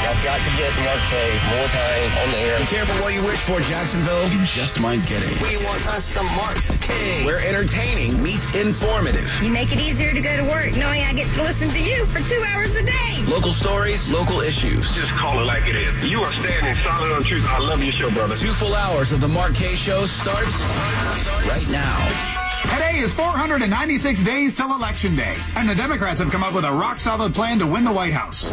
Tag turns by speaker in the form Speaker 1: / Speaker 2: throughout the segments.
Speaker 1: I've got to get Mark Kaye more time on the air.
Speaker 2: Be careful what you wish for, Jacksonville. You just might get it.
Speaker 1: We want us some Mark Kaye.
Speaker 2: Where entertaining meets informative.
Speaker 3: You make it easier to go to work knowing I get to listen to you for two hours a day.
Speaker 2: Local stories, local issues.
Speaker 4: Just call it like it is. You are standing solid on truth. I love your show, brother.
Speaker 2: Two full hours of the Mark Kaye Show starts right now.
Speaker 5: Today is 496 days till Election Day, and the Democrats have come up with a rock solid plan to win the White House.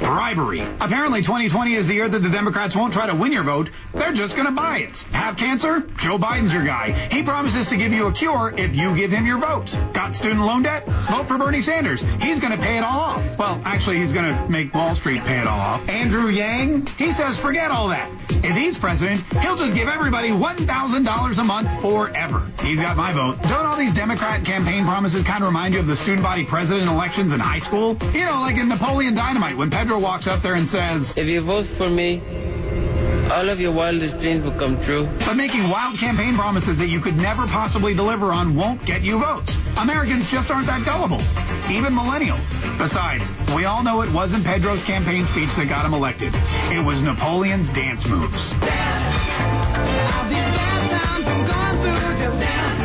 Speaker 5: Bribery. Apparently, 2020 is the year that the Democrats won't try to win your vote, they're just going to buy it. Have cancer? Joe Biden's your guy. He promises to give you a cure if you give him your vote. Got student loan debt? Vote for Bernie Sanders. He's going to pay it all off. Well, actually, he's going to make Wall Street pay it all off. Andrew Yang? He says forget all that. If he's president, he'll just give everybody $1,000 a month forever. He's got my vote. Don't all these Democrat campaign promises kind of remind you of the student body president elections in high school? You know, like in Napoleon Dynamite when Pedro walks up there and says,
Speaker 6: If you vote for me, all of your wildest dreams will come true.
Speaker 5: But making wild campaign promises that you could never possibly deliver on won't get you votes. Americans just aren't that gullible. Even millennials. Besides, we all know it wasn't Pedro's campaign speech that got him elected. It was Napoleon's dance moves.
Speaker 7: As a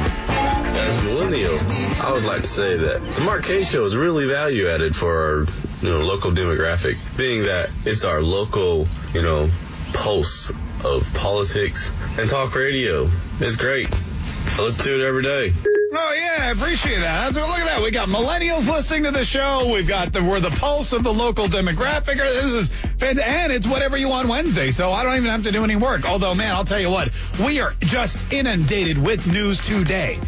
Speaker 7: millennial, I would like to say that the Mark Kaye Show is really value added for our you know, local demographic, being that it's our local, you know, pulse of politics and talk radio. It's great. I listen to it every day.
Speaker 5: Oh yeah, I appreciate that. That's, look at that. We got millennials listening to the show. We've got the we're the pulse of the local demographic. This is fantastic. And it's whatever you want Wednesday, so I don't even have to do any work. Although, man, I'll tell you what, we are just inundated with news today.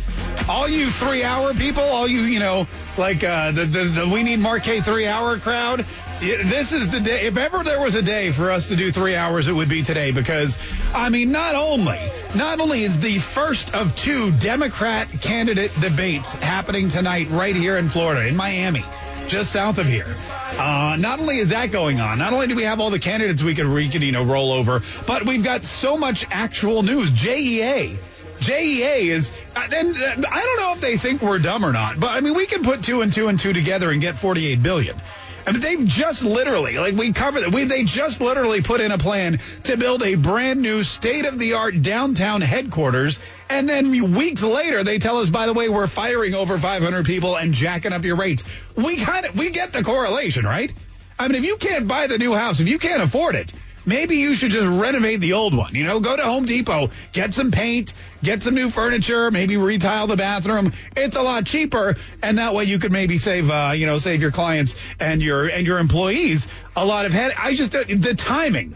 Speaker 5: All you three hour people, all you you know like uh, the, the the we need K three hour crowd. This is the day. If ever there was a day for us to do three hours, it would be today because, I mean, not only, not only is the first of two Democrat candidate debates happening tonight right here in Florida, in Miami, just south of here. Uh, not only is that going on, not only do we have all the candidates we could, we could, you know, roll over, but we've got so much actual news. JEA. JEA is, and I don't know if they think we're dumb or not, but I mean, we can put two and two and two together and get 48 billion. I mean, they've just literally, like we covered it, we, they just literally put in a plan to build a brand new state of the art downtown headquarters. And then weeks later, they tell us, by the way, we're firing over 500 people and jacking up your rates. We kind of, we get the correlation, right? I mean, if you can't buy the new house, if you can't afford it, maybe you should just renovate the old one. You know, go to Home Depot, get some paint, get some new furniture, maybe retile the bathroom. It's a lot cheaper, and that way you could maybe save, uh, you know, save your clients and your and your employees a lot of head. I just the timing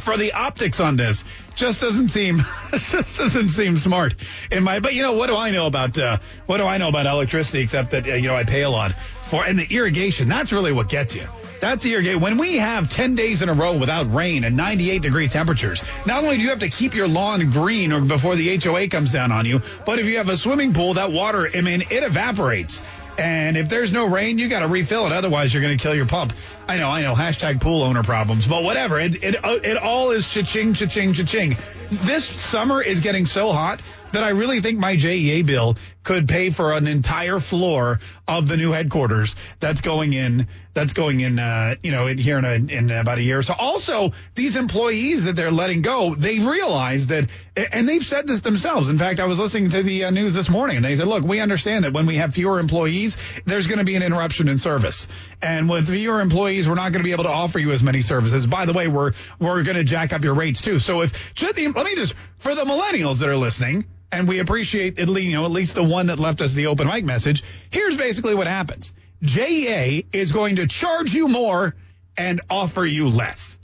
Speaker 5: for the optics on this just doesn't seem just doesn't seem smart in my. But you know, what do I know about uh, what do I know about electricity except that uh, you know I pay a lot for and the irrigation. That's really what gets you. That's irrigation. When we have 10 days in a row without rain and 98 degree temperatures, not only do you have to keep your lawn green or before the HOA comes down on you, but if you have a swimming pool, that water, I mean, it evaporates. And if there's no rain, you got to refill it. Otherwise, you're going to kill your pump. I know, I know. Hashtag pool owner problems, but whatever. It it uh, it all is cha-ching, cha-ching, cha-ching. This summer is getting so hot that I really think my JEA bill could pay for an entire floor of the new headquarters that's going in that's going in uh, you know in here in, a, in about a year. So also these employees that they're letting go they realize that and they've said this themselves. In fact i was listening to the uh, news this morning and they said look we understand that when we have fewer employees there's going to be an interruption in service. And with fewer employees we're not going to be able to offer you as many services. By the way we're we're going to jack up your rates too. So if let me just for the millennials that are listening and we appreciate at least, you know, at least the one that left us the open mic message. Here's basically what happens. JEA is going to charge you more and offer you less.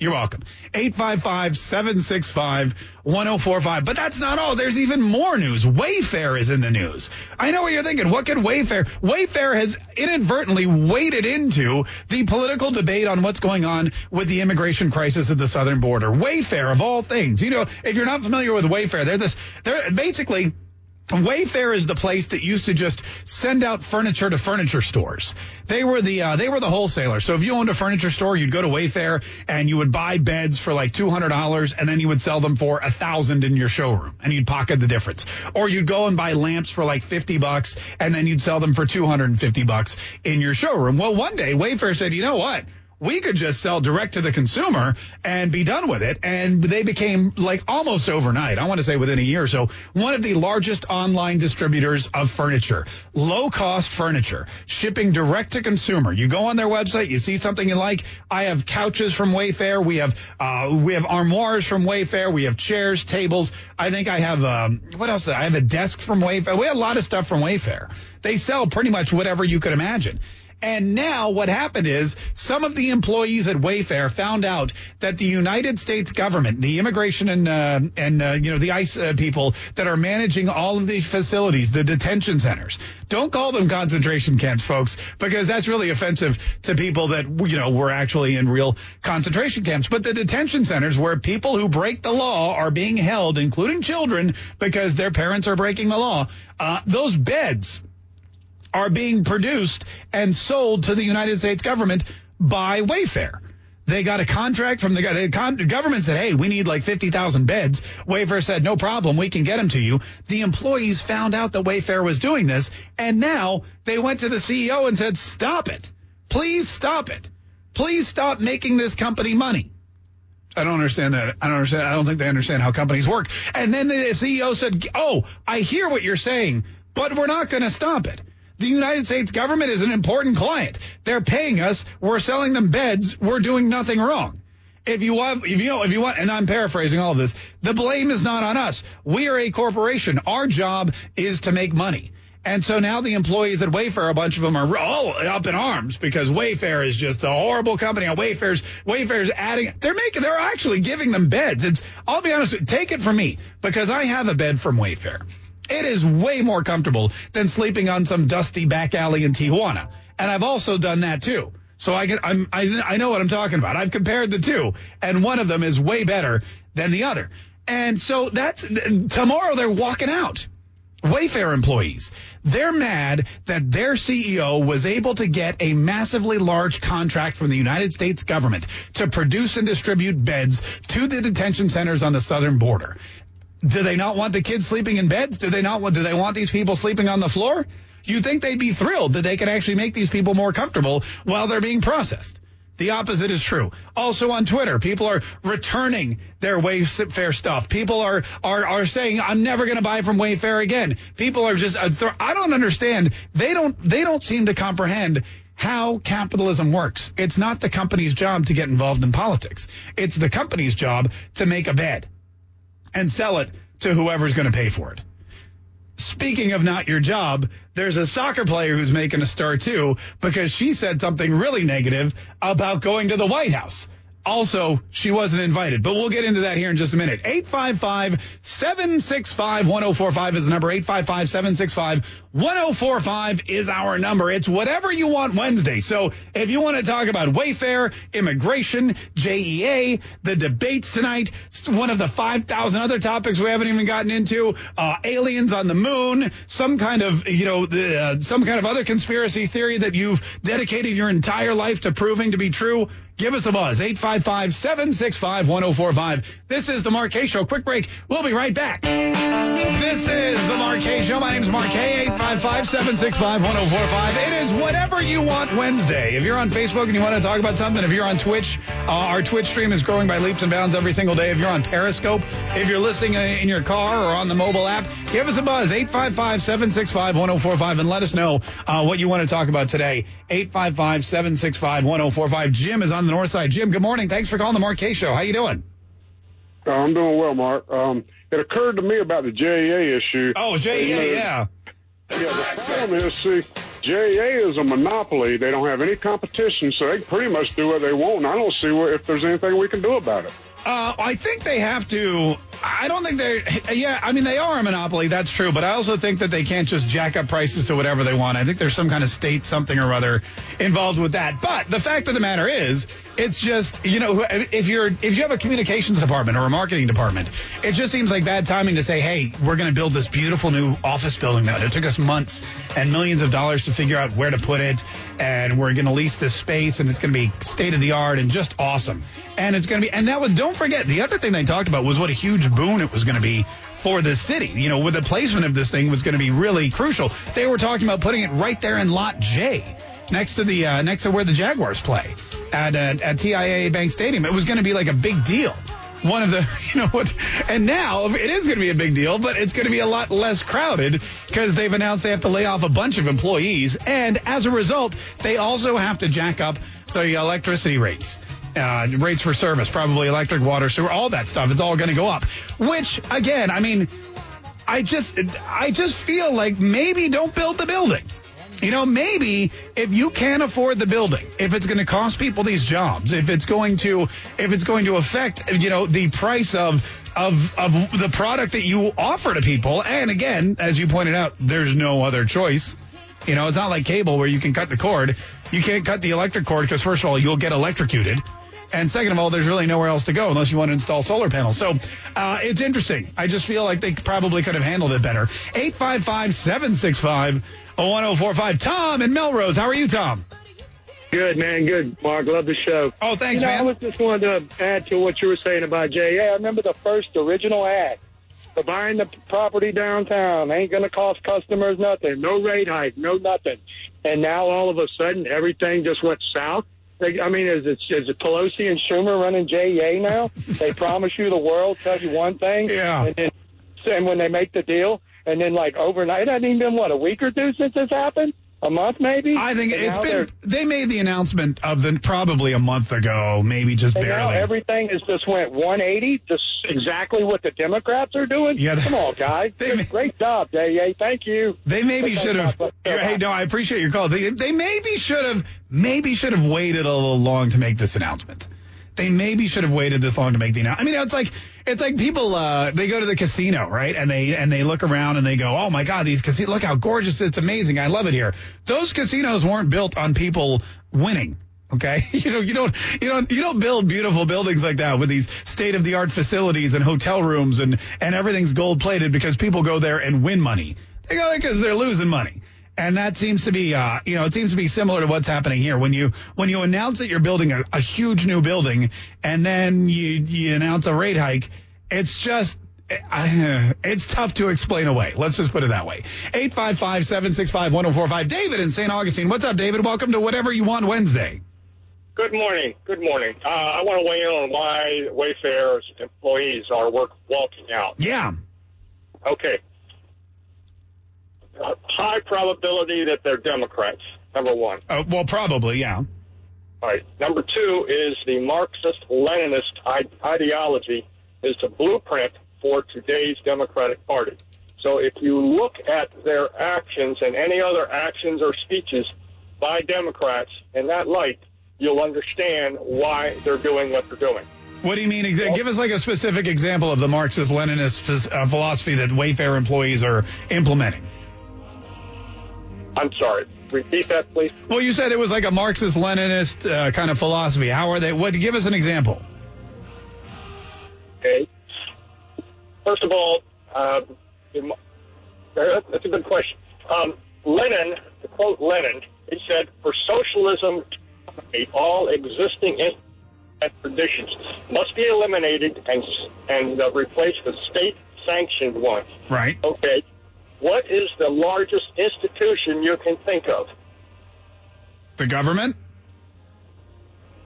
Speaker 5: You're welcome. 855-765-1045. But that's not all. There's even more news. Wayfair is in the news. I know what you're thinking. What could Wayfair? Wayfair has inadvertently waded into the political debate on what's going on with the immigration crisis at the southern border. Wayfair of all things. You know, if you're not familiar with Wayfair, they're this, they're basically Wayfair is the place that used to just send out furniture to furniture stores. They were the uh, they were the wholesaler. So if you owned a furniture store, you'd go to Wayfair and you would buy beds for like two hundred dollars, and then you would sell them for a thousand in your showroom, and you'd pocket the difference. Or you'd go and buy lamps for like fifty bucks, and then you'd sell them for two hundred and fifty bucks in your showroom. Well, one day Wayfair said, you know what? We could just sell direct to the consumer and be done with it. And they became like almost overnight. I want to say within a year or so, one of the largest online distributors of furniture, low cost furniture, shipping direct to consumer. You go on their website, you see something you like. I have couches from Wayfair. We have, uh, we have armoires from Wayfair. We have chairs, tables. I think I have, um, what else? I have a desk from Wayfair. We have a lot of stuff from Wayfair. They sell pretty much whatever you could imagine. And now what happened is some of the employees at Wayfair found out that the United States government, the immigration and uh, and uh, you know the ICE uh, people that are managing all of these facilities, the detention centers. Don't call them concentration camps, folks, because that's really offensive to people that you know were actually in real concentration camps. But the detention centers where people who break the law are being held, including children, because their parents are breaking the law. Uh, those beds are being produced and sold to the United States government by Wayfair. They got a contract from the, the government said, hey, we need like 50,000 beds. Wayfair said, no problem. We can get them to you. The employees found out that Wayfair was doing this. And now they went to the CEO and said, stop it. Please stop it. Please stop making this company money. I don't understand that. I don't understand. I don't think they understand how companies work. And then the CEO said, oh, I hear what you're saying, but we're not going to stop it. The United States government is an important client. They're paying us. We're selling them beds. We're doing nothing wrong. If you want, if you know, if you want, and I'm paraphrasing all of this, the blame is not on us. We are a corporation. Our job is to make money. And so now the employees at Wayfair, a bunch of them are all up in arms because Wayfair is just a horrible company. And Wayfair's Wayfair's adding, they're making, they're actually giving them beds. It's, I'll be honest, take it from me because I have a bed from Wayfair. It is way more comfortable than sleeping on some dusty back alley in Tijuana. And I've also done that too. So I can, I'm, I, I know what I'm talking about. I've compared the two and one of them is way better than the other. And so that's tomorrow they're walking out. Wayfair employees. They're mad that their CEO was able to get a massively large contract from the United States government to produce and distribute beds to the detention centers on the southern border. Do they not want the kids sleeping in beds? Do they not want, do they want these people sleeping on the floor? You think they'd be thrilled that they can actually make these people more comfortable while they're being processed. The opposite is true. Also on Twitter, people are returning their Wayfair stuff. People are are are saying, "I'm never going to buy from Wayfair again." People are just uh, I don't understand. They don't they don't seem to comprehend how capitalism works. It's not the company's job to get involved in politics. It's the company's job to make a bed and sell it to whoever's going to pay for it. Speaking of not your job, there's a soccer player who's making a star too because she said something really negative about going to the White House. Also, she wasn't invited, but we'll get into that here in just a minute. 855-765-1045 is the number. 1045 is our number. It's whatever you want Wednesday. So if you want to talk about Wayfair, immigration, JEA, the debates tonight, one of the 5,000 other topics we haven't even gotten into, uh, aliens on the moon, some kind of, you know, the, uh, some kind of other conspiracy theory that you've dedicated your entire life to proving to be true, give us a buzz. 855 765 1045. This is The Mark Kaye Show. Quick break. We'll be right back. This is The Mark Kaye Show. My name's Mark Kaye. 455 765 1045. It is whatever you want Wednesday. If you're on Facebook and you want to talk about something, if you're on Twitch, uh, our Twitch stream is growing by leaps and bounds every single day. If you're on Periscope, if you're listening uh, in your car or on the mobile app, give us a buzz 855 765 1045 and let us know uh, what you want to talk about today. 855 765 1045. Jim is on the north side. Jim, good morning. Thanks for calling the Mark Kaye Show. How you doing?
Speaker 4: I'm doing well, Mark. Um, it occurred to me about the JEA issue.
Speaker 5: Oh, JEA,
Speaker 4: you uh, know,
Speaker 5: yeah.
Speaker 4: Yeah, the problem is, see, JA is a monopoly. They don't have any competition, so they pretty much do what they want. I don't see what, if there's anything we can do about it.
Speaker 5: Uh, I think they have to. I don't think they're. Yeah, I mean they are a monopoly. That's true, but I also think that they can't just jack up prices to whatever they want. I think there's some kind of state something or other involved with that. But the fact of the matter is, it's just you know if you're if you have a communications department or a marketing department, it just seems like bad timing to say, hey, we're going to build this beautiful new office building now. It took us months and millions of dollars to figure out where to put it, and we're going to lease this space, and it's going to be state of the art and just awesome. And it's going to be and that was don't forget the other thing they talked about was what a huge boon it was going to be for the city. You know, with the placement of this thing was going to be really crucial. They were talking about putting it right there in Lot J, next to the uh, next to where the Jaguars play at uh, at TIAA Bank Stadium. It was going to be like a big deal. One of the, you know what, and now it is going to be a big deal, but it's going to be a lot less crowded because they've announced they have to lay off a bunch of employees. And as a result, they also have to jack up the electricity rates uh, rates for service, probably electric, water, sewer, all that stuff. It's all going to go up. Which, again, I mean, I just, I just feel like maybe don't build the building. You know, maybe if you can't afford the building, if it's going to cost people these jobs, if it's going to, if it's going to affect, you know, the price of, of, of the product that you offer to people. And again, as you pointed out, there's no other choice. You know, it's not like cable where you can cut the cord. You can't cut the electric cord because first of all, you'll get electrocuted. And second of all, there's really nowhere else to go unless you want to install solar panels. So uh, it's interesting. I just feel like they probably could have handled it better. 855 765 1045. Tom in Melrose. How are you, Tom?
Speaker 8: Good, man. Good, Mark. Love the show.
Speaker 5: Oh, thanks,
Speaker 8: you know,
Speaker 5: man.
Speaker 8: I was just wanted to add to what you were saying about JA. I remember the first original ad for buying the property downtown. Ain't going to cost customers nothing. No rate hike, no nothing. And now all of a sudden, everything just went south. I mean, is it, is it Pelosi and Schumer running JA now? they promise you the world, tell you one thing,
Speaker 5: yeah.
Speaker 8: and then and when they make the deal, and then like overnight, it hasn't even been what a week or two since this happened. A month, maybe.
Speaker 5: I think
Speaker 8: And
Speaker 5: it's
Speaker 8: now
Speaker 5: been.
Speaker 8: they're-
Speaker 5: made the announcement of the probably a month ago, maybe just
Speaker 8: And now
Speaker 5: barely.
Speaker 8: everything has just went 180, just exactly what the Democrats are doing.
Speaker 5: Yeah, they-
Speaker 8: Come on, guys.
Speaker 5: they-
Speaker 8: Good- Great job, JA. Thank you.
Speaker 5: They maybe should have.
Speaker 8: that's not what-
Speaker 5: Hey, no, I appreciate your call. They, they maybe should have. Maybe should have waited a little long to make this announcement. They maybe should have waited this long to make the announcement. I mean, it's like it's like people uh, they go to the casino, right? And they and they look around and they go, "Oh my God, these casinos! Look how gorgeous! It's amazing! I love it here." Those casinos weren't built on people winning. Okay, you know you don't you don't you don't build beautiful buildings like that with these state of the art facilities and hotel rooms and and everything's gold plated because people go there and win money. They go there because they're losing money. And that seems to be, uh, you know, it seems to be similar to what's happening here. When you when you announce that you're building a, a huge new building, and then you you announce a rate hike, it's just. uh, It's tough to explain away. Let's just put it that way. 855-765-1045. David in St. Augustine. What's up, David? Welcome to Whatever You Want Wednesday.
Speaker 9: Good morning. Good morning. Uh, I want to weigh in on why Wayfair's employees are work walking out.
Speaker 5: Yeah.
Speaker 9: Okay. High probability that they're Democrats. Number one.
Speaker 5: Uh, well, probably, yeah.
Speaker 9: All right. Number two is the Marxist-Leninist ideology is the blueprint for today's Democratic Party. So if you look at their actions and any other actions or speeches by Democrats in that light, you'll understand why they're doing what they're doing.
Speaker 5: What do you mean? exa- Give us like a specific example of the Marxist-Leninist uh, philosophy that Wayfair employees are implementing.
Speaker 9: I'm sorry. Repeat that, please.
Speaker 5: Well, you said it was like a Marxist-Leninist uh, kind of philosophy. How are they? What? Give us an example.
Speaker 9: Okay. First of all, uh, uh, that's a good question. Um, Lenin, to quote Lenin, he said, "For socialism, all existing in- traditions must be eliminated and and uh, replaced with state-sanctioned ones."
Speaker 5: Right.
Speaker 9: Okay. What is the largest institution you can think of?
Speaker 5: The government.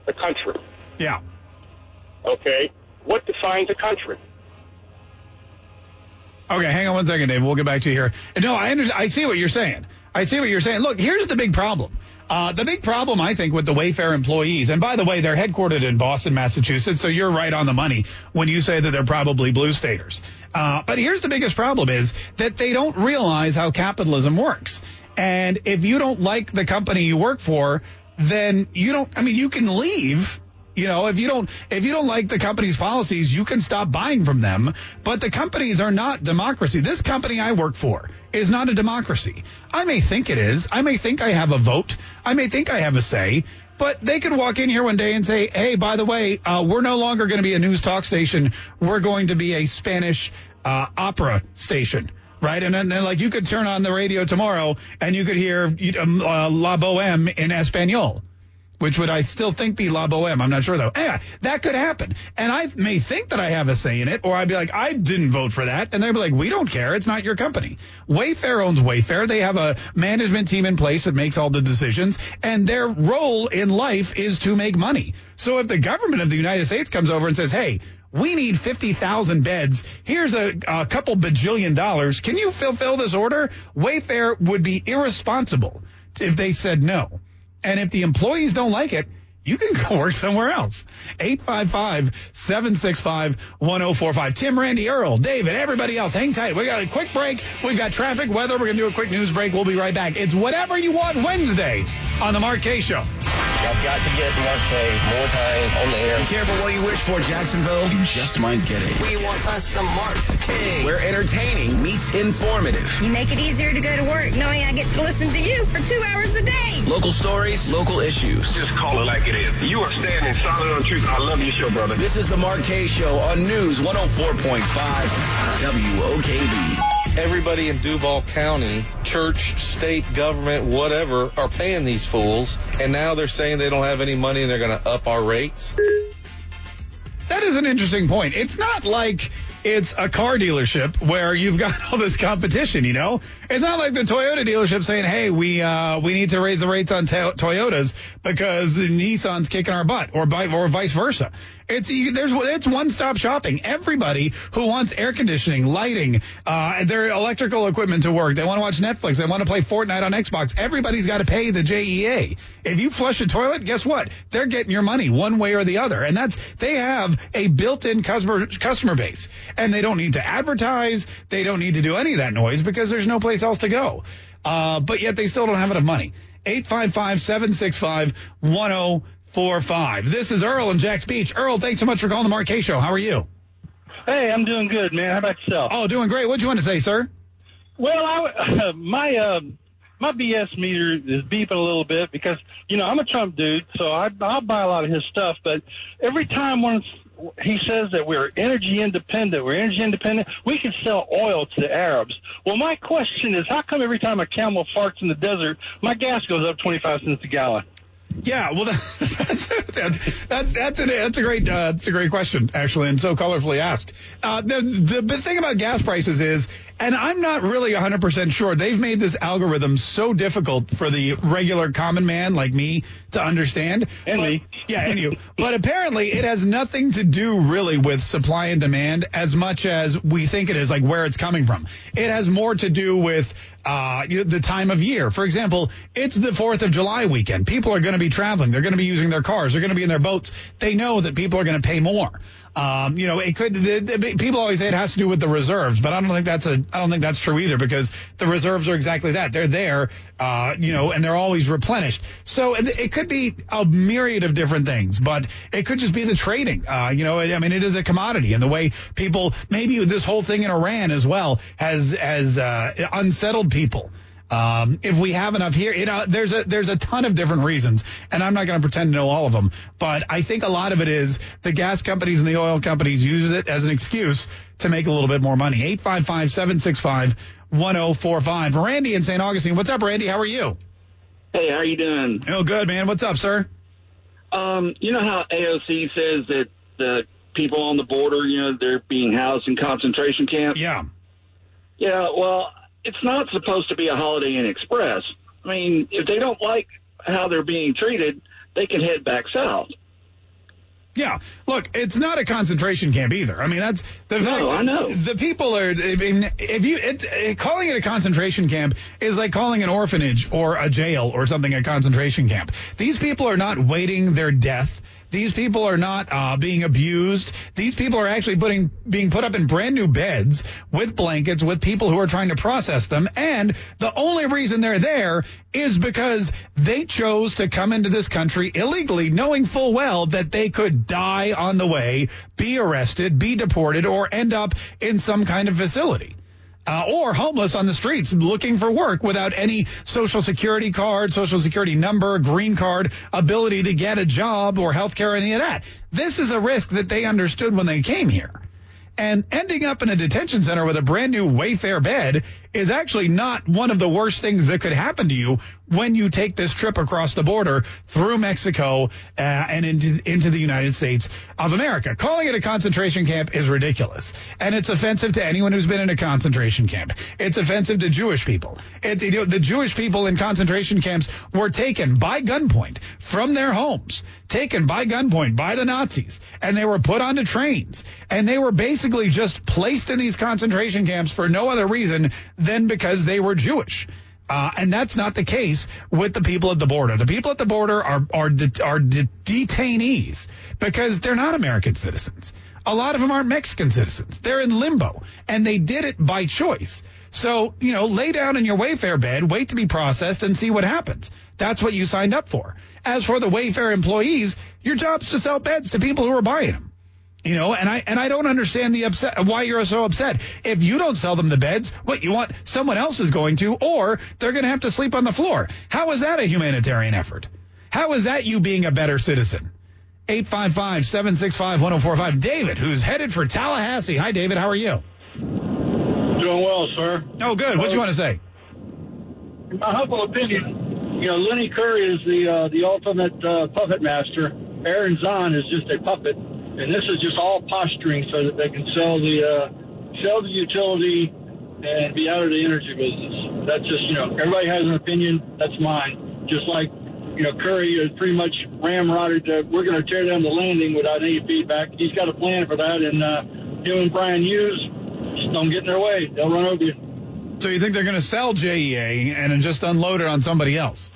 Speaker 9: The country.
Speaker 5: Yeah.
Speaker 9: Okay. What defines a country?
Speaker 5: Okay, hang on one second, Dave. We'll get back to you here. No, I understand. I see what you're saying. I see what you're saying. Look, here's the big problem. Uh, the big problem, I think, with the Wayfair employees, and by the way, they're headquartered in Boston, Massachusetts, so you're right on the money when you say that they're probably blue staters. Uh, but here's the biggest problem is that they don't realize how capitalism works. And if you don't like the company you work for, then you don't, I mean, you can leave. You know, if you don't, if you don't like the company's policies, you can stop buying from them. But the companies are not democracy. This company I work for is not a democracy. I may think it is. I may think I have a vote. I may think I have a say. But they could walk in here one day and say, "Hey, by the way, uh, we're no longer going to be a news talk station. We're going to be a Spanish uh, opera station." Right, and then, like you could turn on the radio tomorrow and you could hear um, uh, La Boheme in Espanol which would I still think be La Boheme. I'm not sure though. Anyway, that could happen. And I may think that I have a say in it, or I'd be like, I didn't vote for that. And they'd be like, we don't care. It's not your company. Wayfair owns Wayfair. They have a management team in place that makes all the decisions, and their role in life is to make money. So if the government of the United States comes over and says, hey, we need 50,000 beds. Here's a, a couple bajillion dollars. Can you fulfill this order? Wayfair would be irresponsible if they said no. And if the employees don't like it, you can go work somewhere else. 855-765-1045. Tim, Randy, Earl, David, everybody else, hang tight. We got a quick break. We've got traffic, weather. We're going to do a quick news break. We'll be right back. It's whatever you want Wednesday on the Mark Kaye Show.
Speaker 1: I've got to get Mark Kaye more time on the air.
Speaker 2: Be careful what you wish for, Jacksonville. You just might get it.
Speaker 1: We want us some Mark Kaye.
Speaker 2: Where entertaining meets informative.
Speaker 3: You make it easier to go to work knowing I get to listen to you for two hours a day.
Speaker 2: Local stories, local issues.
Speaker 4: Just call it like it is. You are standing solid on truth. I love your show, brother.
Speaker 2: This is the Mark Kaye Show on News 104.5 WOKV.
Speaker 6: Everybody in Duval County, church, state, government, whatever, are paying these fools, and now they're saying they don't have any money and they're going to up our rates.
Speaker 5: That is an interesting point. It's not like it's a car dealership where you've got all this competition, you know? It's not like the Toyota dealership saying, "Hey, we uh, we need to raise the rates on to- Toyotas because Nissan's kicking our butt," or by, or vice versa. It's there's it's one stop shopping. Everybody who wants air conditioning, lighting, uh, their electrical equipment to work, they want to watch Netflix, they want to play Fortnite on Xbox. Everybody's got to pay the JEA. If you flush a toilet, guess what? They're getting your money one way or the other, and that's they have a built-in customer customer base, and they don't need to advertise. They don't need to do any of that noise because there's no place else to go. Uh, but yet they still don't have enough money. 855-765-1045. This is Earl in Jax Beach. Earl, thanks so much for calling the Mark Kaye Show. How are you?
Speaker 10: Hey, I'm doing good, man. How about yourself?
Speaker 5: Oh, doing great. What'd you want to say, sir?
Speaker 10: Well, I, uh, my uh, my BS meter is beeping a little bit because you know I'm a Trump dude, so I I'll buy a lot of his stuff. But every time once he says that we're energy independent, we're energy independent, we can sell oil to the Arabs. Well, my question is, how come every time a camel farts in the desert, my gas goes up 25 cents a gallon?
Speaker 5: Yeah, well, that's that's that's that's a, that's a great uh, that's a great question actually, and so colorfully asked. Uh, the the thing about gas prices is, and I'm not really 100 percent sure. They've made this algorithm so difficult for the regular common man like me to understand.
Speaker 10: And
Speaker 5: but,
Speaker 10: me,
Speaker 5: yeah, and you. but apparently, it has nothing to do really with supply and demand as much as we think it is, like where it's coming from. It has more to do with uh, the time of year. For example, it's the 4th of July weekend. People are going to be traveling. They're going to be using their cars. They're going to be in their boats. They know that people are going to pay more. Um, you know, it could. The, the, people always say it has to do with the reserves, but I don't think that's a. I don't think that's true either because the reserves are exactly that. They're there, uh, you know, and they're always replenished. So it, it, could be a myriad of different things, but it could just be the trading. Uh, you know, I mean, it is a commodity, and the way people maybe this whole thing in Iran as well has has uh, unsettled people. Um, if we have enough here, you know, there's a there's a ton of different reasons, and I'm not going to pretend to know all of them. But I think a lot of it is the gas companies and the oil companies use it as an excuse to make a little bit more money. Eight five five seven six five one zero four five. Randy in St. Augustine. What's up, Randy? How are you?
Speaker 11: Hey, how you doing?
Speaker 5: Oh, good, man. What's up, sir?
Speaker 11: Um, you know how AOC says that the people on the border, you know, they're being housed in concentration camps.
Speaker 5: Yeah.
Speaker 11: Yeah. Well it's not supposed to be a Holiday Inn Express. I mean, if they don't like how they're being treated, they can head back south.
Speaker 5: Yeah, look, it's not a concentration camp either. I mean, that's the
Speaker 11: no,
Speaker 5: fact.
Speaker 11: I know
Speaker 5: the people are. I mean, if you it, calling it a concentration camp is like calling an orphanage or a jail or something a concentration camp. These people are not waiting their death These people are not uh, being abused. These people are actually putting being put up in brand new beds with blankets with people who are trying to process them. And the only reason they're there is because they chose to come into this country illegally, knowing full well that they could die on the way, be arrested, be deported, or end up in some kind of facility uh, or homeless on the streets looking for work without any social security card, social security number, green card, ability to get a job or health care, any of that. This is a risk that they understood when they came here. And ending up in a detention center with a brand new Wayfair bed is actually not one of the worst things that could happen to you when you take this trip across the border through Mexico uh, and into, into the United States of America. Calling it a concentration camp is ridiculous. And it's offensive to anyone who's been in a concentration camp. It's offensive to Jewish people. It, you know, the Jewish people in concentration camps were taken by gunpoint from their homes, taken by gunpoint by the Nazis, and they were put onto trains. And they were basically just placed in these concentration camps for no other reason than because they were Jewish. Uh, and that's not the case with the people at the border. The people at the border are are de- are de- detainees because they're not American citizens. A lot of them aren't Mexican citizens. They're in limbo, and they did it by choice. So you know, lay down in your Wayfair bed, wait to be processed, and see what happens. That's what you signed up for. As for the Wayfair employees, your job's to sell beds to people who are buying them. You know, and I and I don't understand the upset why you're so upset. If you don't sell them the beds, what you want someone else is going to, or they're going to have to sleep on the floor. How is that a humanitarian effort? How is that you being a better citizen? 855-765-1045. David, who's headed for Tallahassee. Hi, David. How are you?
Speaker 12: Doing well, sir.
Speaker 5: Oh, good. What do you want to say?
Speaker 12: In My humble opinion, you know, Lenny Curry is the uh, the ultimate uh, puppet master. Aaron Zahn is just a puppet and this is just all posturing so that they can sell the uh, sell the utility and be out of the energy business. That's just you know everybody has an opinion. That's mine. Just like you know Curry is pretty much ramrodded that we're going to tear down the landing without any feedback. He's got a plan for that, and uh, him and Brian Hughes just don't get in their way. They'll run over you.
Speaker 5: So you think they're going to sell JEA and just unload it on somebody else?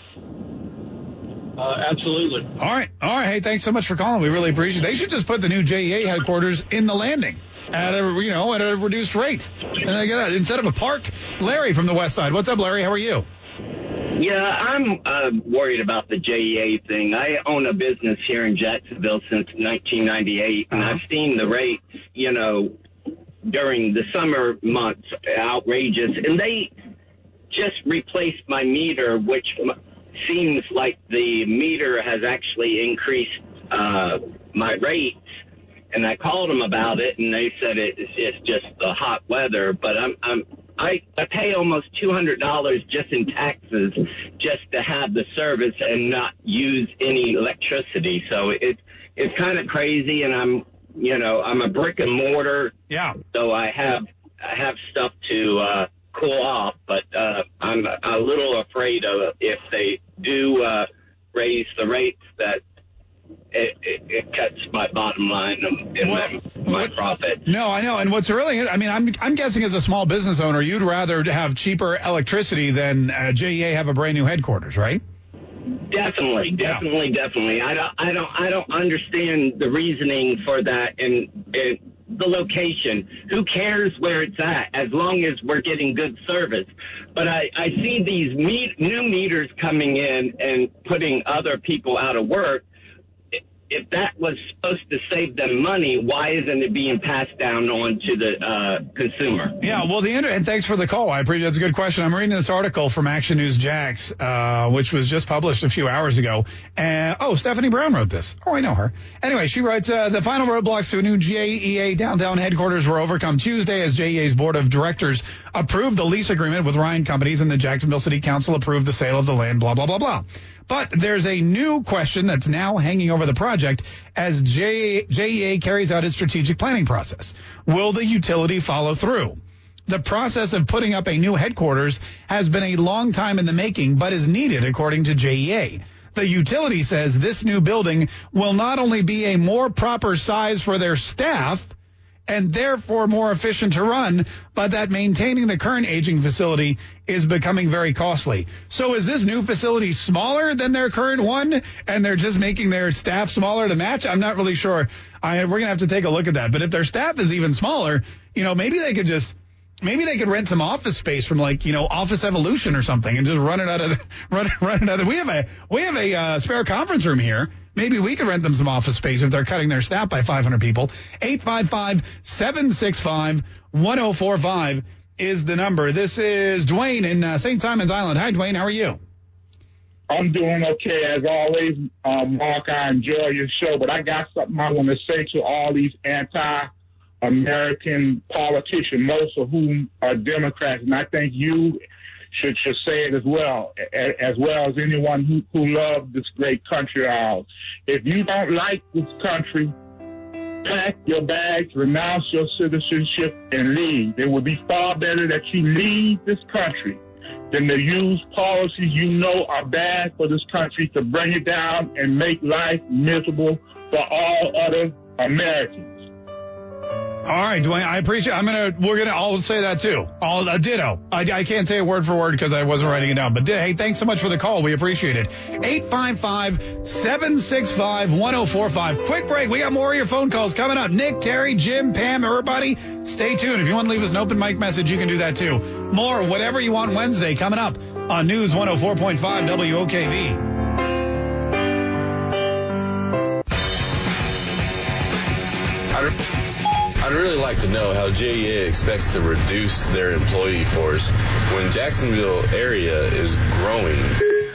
Speaker 12: Uh, absolutely.
Speaker 5: All right. All right. Hey, thanks so much for calling. We really appreciate it. They should just put the new JEA headquarters in the landing at a, you know, at a reduced rate. And I get that instead of a park. Larry from the west side. What's up, Larry? How are you?
Speaker 13: Yeah, I'm uh, worried about the JEA thing. I own a business here in Jacksonville since 1998, and uh-huh. I've seen the rates, you know, during the summer months outrageous, and they just replaced my meter, which seems like the meter has actually increased uh, my rates. And I called them about it, and they said it's, it's just the hot weather. But I'm, I'm I, I pay almost two hundred dollars just in taxes just to have the service and not use any electricity. So it's it's kind of crazy, and I'm you know I'm a brick and mortar.
Speaker 5: Yeah.
Speaker 13: So I have I have stuff to uh, cool off, but uh, I'm a little afraid of if they do uh, raise the rates that it, it, it cuts my bottom line and well, my what, profit.
Speaker 5: No, I know. And what's really, I mean, I'm I'm guessing as a small business owner, you'd rather have cheaper electricity than uh, JEA have a brand new headquarters, right?
Speaker 13: Definitely, definitely, yeah. definitely. I don't, I don't, I don't understand the reasoning for that, and, and the location. Who cares where it's at as long as we're getting good service? But I, I see these meet, new meters coming in and putting other people out of work if that was supposed to save them money, why isn't it being passed down on to the uh, consumer?
Speaker 5: Yeah, well, the and thanks for the call. I appreciate it. it's a good question. I'm reading this article from Action News Jax, uh, which was just published a few hours ago. And oh, Stephanie Brown wrote this. Oh, I know her. Anyway, she writes uh, the final roadblocks to a new JEA downtown headquarters were overcome Tuesday as JEA's board of directors approved the lease agreement with Ryan Companies and the Jacksonville City Council approved the sale of the land. Blah blah blah blah. But there's a new question that's now hanging over the project as JEA carries out its strategic planning process. Will the utility follow through? The process of putting up a new headquarters has been a long time in the making, but is needed according to JEA. The utility says this new building will not only be a more proper size for their staff, and therefore more efficient to run, but that maintaining the current aging facility is becoming very costly. So is this new facility smaller than their current one and they're just making their staff smaller to match? I'm not really sure. I, we're going to have to take a look at that. But if their staff is even smaller, you know, maybe they could just maybe they could rent some office space from like you know Office Evolution or something and just run it out of the, run run it out of. We have a we have a uh, spare conference room here. Maybe we could rent them some office space if they're cutting their staff by 500 people. 855-765-1045 is the number. This is Dwayne in uh, St. Simon's Island. Hi, Dwayne. How are you?
Speaker 14: I'm doing okay as always, um, Mark. I enjoy your show, but I got something I want to say to all these anti American politicians, most of whom are Democrats, and I think you should should say it as well, as well as anyone who who loves this great country of ours. If you don't like this country, pack your bags, renounce your citizenship, and leave. It would be far better that you leave this country than to use policies you know are bad for this country to bring it down and make life miserable for all other Americans.
Speaker 5: All right, Dwayne, I appreciate. I'm gonna, we're gonna I'll say that too. All uh, ditto. I, I can't say it word for word because I wasn't writing it down. But hey, thanks so much for the call. We appreciate it. 855-765-1045. Quick break. We got more of your phone calls coming up. Nick, Terry, Jim, Pam, everybody, stay tuned. If you want to leave us an open mic message, you can do that too. More, whatever you want Wednesday coming up on News 104.5 WOKV.
Speaker 7: I'd really like to know how JEA expects to reduce their employee force when Jacksonville area is growing.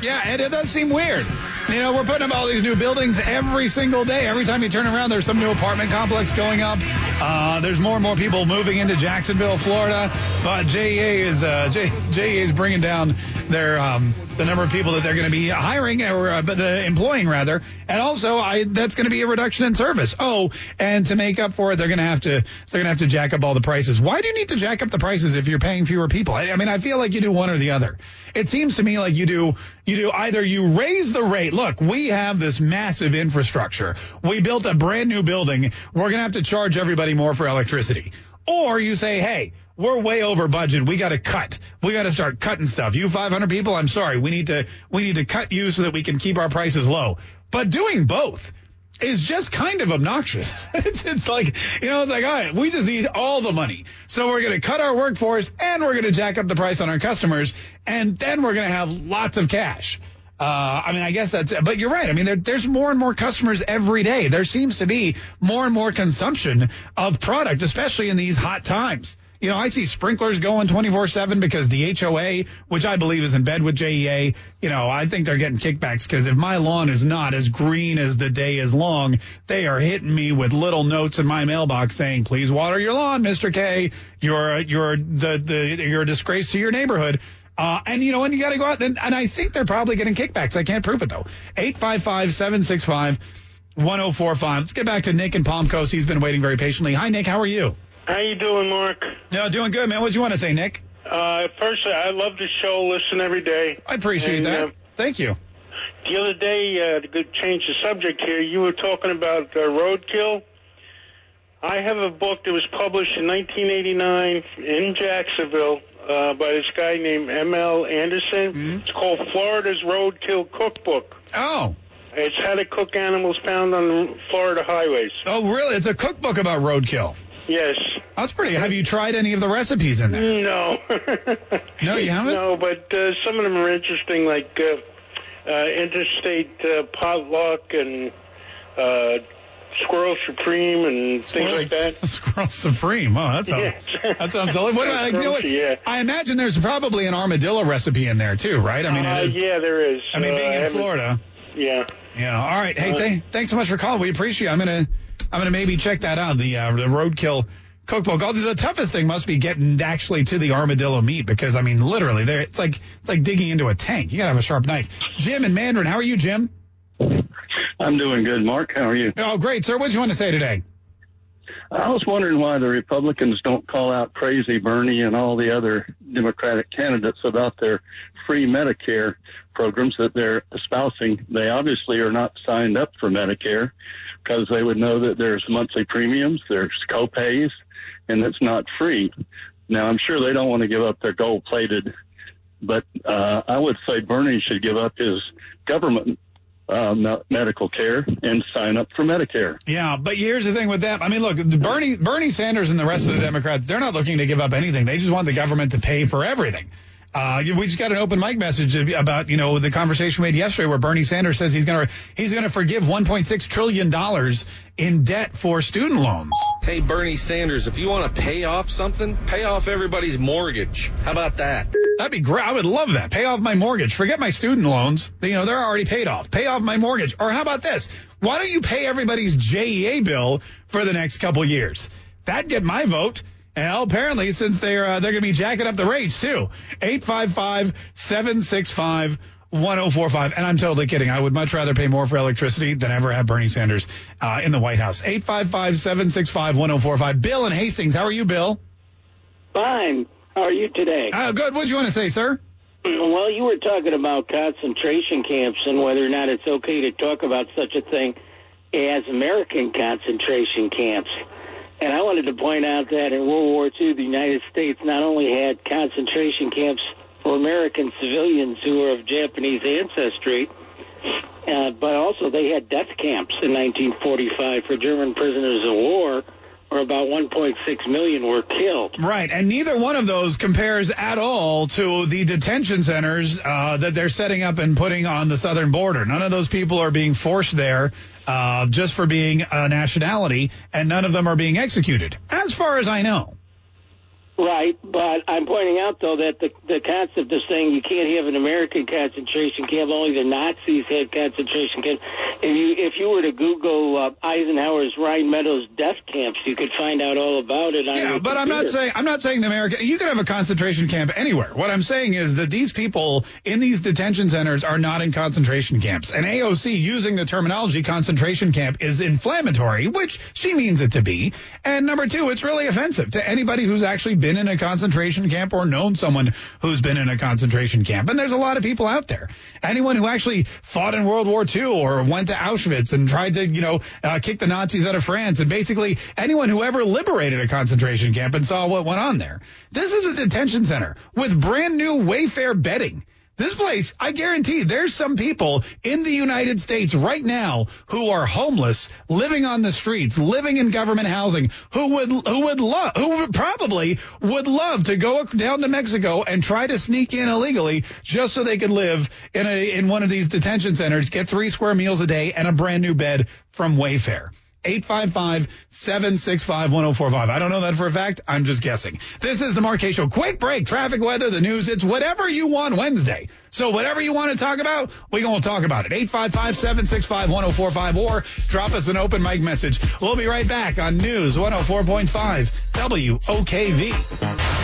Speaker 5: Yeah, and it does seem weird. You know, we're putting up all these new buildings every single day. Every time you turn around, there's some new apartment complex going up. Uh, there's more and more people moving into Jacksonville, Florida. But JEA is uh, J- JEA is bringing down their um, the number of people that they're going to be hiring or uh, the employing rather, and also I that's going to be a reduction in service. Oh, and to make up for it, they're going to have to they're going to have to jack up all the prices. Why do you need to jack up the prices if you're paying fewer people? I, I mean, I feel like you do one or the other. It seems to me like you do you do either you raise the rate. Look, we have this massive infrastructure. We built a brand new building. We're going to have to charge everybody more for electricity. Or you say, hey, we're way over budget. We got to cut. We got to start cutting stuff. You 500 people, I'm sorry. We need to we need to cut you so that we can keep our prices low. But doing both is just kind of obnoxious. it's like, you know, it's like, all right, we just need all the money. So we're going to cut our workforce and we're going to jack up the price on our customers and then we're going to have lots of cash. Uh, I mean, I guess that's, but you're right. I mean, there, there's more and more customers every day. There seems to be more and more consumption of product, especially in these hot times. You know, I see sprinklers going 24-7 because the HOA, which I believe is in bed with JEA, you know, I think they're getting kickbacks because if my lawn is not as green as the day is long, they are hitting me with little notes in my mailbox saying, please water your lawn, Mr. Kaye. You're, you're the, the, you're a disgrace to your neighborhood. Uh, and you know, and you got to go out and, and I think they're probably getting kickbacks. I can't prove it though. 855-765-1045. Let's get back to Nick and Palm Coast. He's been waiting very patiently. Hi, Nick. How are you?
Speaker 15: How you doing, Mark?
Speaker 5: Yeah, doing good, man. What do you want to say, Nick?
Speaker 15: Uh, first, I love the show. Listen every day.
Speaker 5: I appreciate
Speaker 15: and,
Speaker 5: that.
Speaker 15: Uh,
Speaker 5: Thank you.
Speaker 15: The other day, uh, to change the subject here, you were talking about uh, roadkill. I have a book that was published in 1989 in Jacksonville uh, by this guy named M.L. Anderson.
Speaker 5: Mm-hmm.
Speaker 15: It's called Florida's Roadkill Cookbook.
Speaker 5: Oh.
Speaker 15: It's how to cook animals found on Florida highways.
Speaker 5: Oh, really? It's a cookbook about roadkill.
Speaker 15: Yes.
Speaker 5: That's pretty. Have you tried any of the recipes in there?
Speaker 15: No.
Speaker 5: no, you haven't?
Speaker 15: No, but uh, some of them are interesting, like uh, uh, interstate uh, potluck and uh, squirrel supreme and
Speaker 5: Squirrel-
Speaker 15: things like that.
Speaker 5: Squirrel Supreme. Oh, that sounds
Speaker 15: Yes.
Speaker 5: that sounds silly. What about, you know what?
Speaker 15: Yeah.
Speaker 5: I imagine there's probably an armadillo recipe in there too, right? I mean,
Speaker 15: uh,
Speaker 5: it is.
Speaker 15: yeah, there is.
Speaker 5: I mean,
Speaker 15: Uh,
Speaker 5: being in Florida.
Speaker 15: Yeah.
Speaker 5: Yeah. All right. Hey,
Speaker 15: Uh,
Speaker 5: th- thanks so much for calling. We appreciate. it. I'm gonna I'm gonna maybe check that out. The uh, the roadkill cookbook. Although the toughest thing must be getting actually to the armadillo meat because I mean, literally, there it's like it's like digging into a tank. You gotta have a sharp knife. Jim and Mandarin, how are you, Jim?
Speaker 16: I'm doing good, Mark. How are you?
Speaker 5: Oh, great, sir. What do you want to say today?
Speaker 10: I was wondering why the Republicans don't call out crazy Bernie and all the other Democratic candidates about their free Medicare programs that they're espousing. They obviously are not signed up for Medicare because they would know that there's monthly premiums, there's copays, and it's not free. Now, I'm sure they don't want to give up their gold plated, but uh, I would say Bernie should give up his government uh, medical care and sign up for Medicare.
Speaker 5: Yeah, but here's the thing with that. I mean, look, Bernie Bernie Sanders and the rest of the Democrats, they're not looking to give up anything. They just want the government to pay for everything. Uh, we just got an open mic message about, you know, the conversation we had yesterday where Bernie Sanders says he's going to, he's to forgive 1.6 trillion dollars in debt for student loans.
Speaker 6: Hey, Bernie Sanders, if you want to pay off something, pay off everybody's mortgage. How about that?
Speaker 5: That'd be great. I would love that. Pay off my mortgage. Forget my student loans. You know, they're already paid off. Pay off my mortgage. Or how about this? Why don't you pay everybody's JEA bill for the next couple years? That'd get my vote. And apparently, since they're uh, they're going to be jacking up the rates too. 855-765 1045. And I'm totally kidding. I would much rather pay more for electricity than ever have Bernie Sanders uh, in the White House. 855 765 1045. Bill in Hastings. How are you, Bill?
Speaker 16: Fine. How are you today?
Speaker 5: Uh, good. What do you want to say, sir?
Speaker 16: Well, you were talking about concentration camps and whether or not it's okay to talk about such a thing as American concentration camps. And I wanted to point out that in World War II, the United States not only had concentration camps for American civilians who were of Japanese ancestry, uh, but also they had death camps in 1945 for German prisoners of war or about 1.6 million were killed.
Speaker 5: Right, and neither one of those compares at all to the detention centers uh, that they're setting up and putting on the southern border. None of those people are being forced there uh, just for being a nationality, and none of them are being executed, as far as I know.
Speaker 16: Right, but I'm pointing out though that the the concept of saying you can't have an American concentration camp, only the Nazis had concentration camps. If you if you were to Google uh, Eisenhower's Rhine Meadows death camps, you could find out all about it.
Speaker 5: yeah, but computer. I'm not saying I'm not saying the American. You could have a concentration camp anywhere. What I'm saying is that these people in these detention centers are not in concentration camps. And AOC using the terminology concentration camp is inflammatory, which she means it to be. And number two, it's really offensive to anybody who's actually been in a concentration camp or known someone who's been in a concentration camp. And there's a lot of people out there. Anyone who actually fought in World War II or went to Auschwitz and tried to, you know, uh, kick the Nazis out of France and basically anyone who ever liberated a concentration camp and saw what went on there. This is a detention center with brand new Wayfair bedding. This place, I guarantee there's some people in the United States right now who are homeless, living on the streets, living in government housing, who would who would love who probably would love to go down to Mexico and try to sneak in illegally just so they could live in a in one of these detention centers, get 3 square meals a day and a brand new bed from Wayfair. 855-765-1045. I don't know that for a fact. I'm just guessing. This is the Mark Show. Quick break, traffic, weather, the news. It's whatever you want Wednesday. So whatever you want to talk about, we're going to talk about it. 855-765-1045 or drop us an open mic message. We'll be right back on News 104.5 WOKV.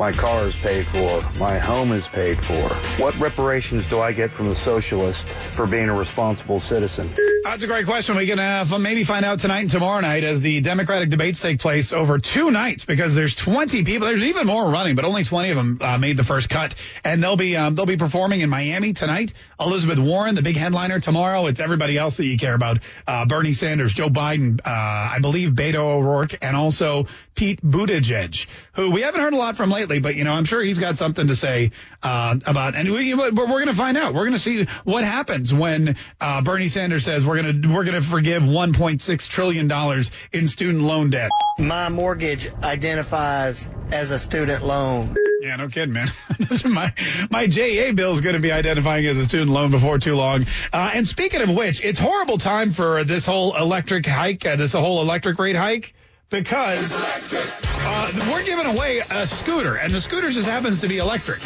Speaker 17: My car is paid for. My home is paid for. What reparations do I get from the socialist for being a responsible citizen?
Speaker 5: That's a great question. We can uh, maybe find out tonight and tomorrow night as the Democratic debates take place over two nights because there's 20 people. There's even more running, but only 20 of them uh, made the first cut, and they'll be um, they'll be performing in Miami tonight. Elizabeth Warren, the big headliner tomorrow. It's everybody else that you care about: uh, Bernie Sanders, Joe Biden, uh, I believe Beto O'Rourke, and also Pete Buttigieg, who we haven't heard a lot from lately, but you know I'm sure he's got something to say uh, about. And we, we're going to find out. We're going to see what happens when uh, Bernie Sanders says we're going to we're going to forgive 1.6 trillion dollars in student loan debt.
Speaker 18: My mortgage identifies as a student loan.
Speaker 5: Yeah, no kidding, man. my my JEA bill is going to be identifying as a student loan before too long. Uh, and speaking of which, it's horrible time for this whole electric hike, uh, this whole electric rate hike. Because uh, we're giving away a scooter, and the scooter just happens to be electric.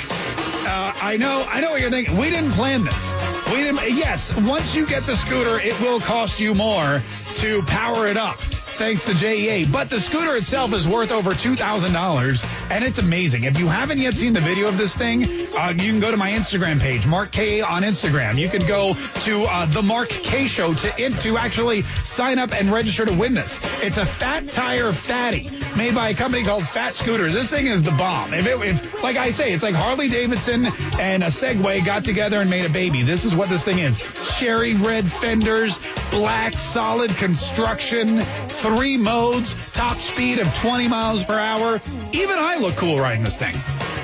Speaker 5: Uh, I know, I know what you're thinking. We didn't plan this. We didn't. Yes, once you get the scooter, it will cost you more to power it up thanks to JEA. But the scooter itself is worth over $2,000, and it's amazing. If you haven't yet seen the video of this thing, uh, you can go to my Instagram page, Mark Kaye on Instagram. You can go to uh, the Mark Kaye Show to to actually sign up and register to win this. It's a fat tire fatty made by a company called Phat Scooters. This thing is the bomb. If, it, if like I say, it's like Harley Davidson and a Segway got together and made a baby. This is what this thing is: cherry red fenders, black solid construction three modes, top speed of 20 miles per hour. Even I look cool riding this thing.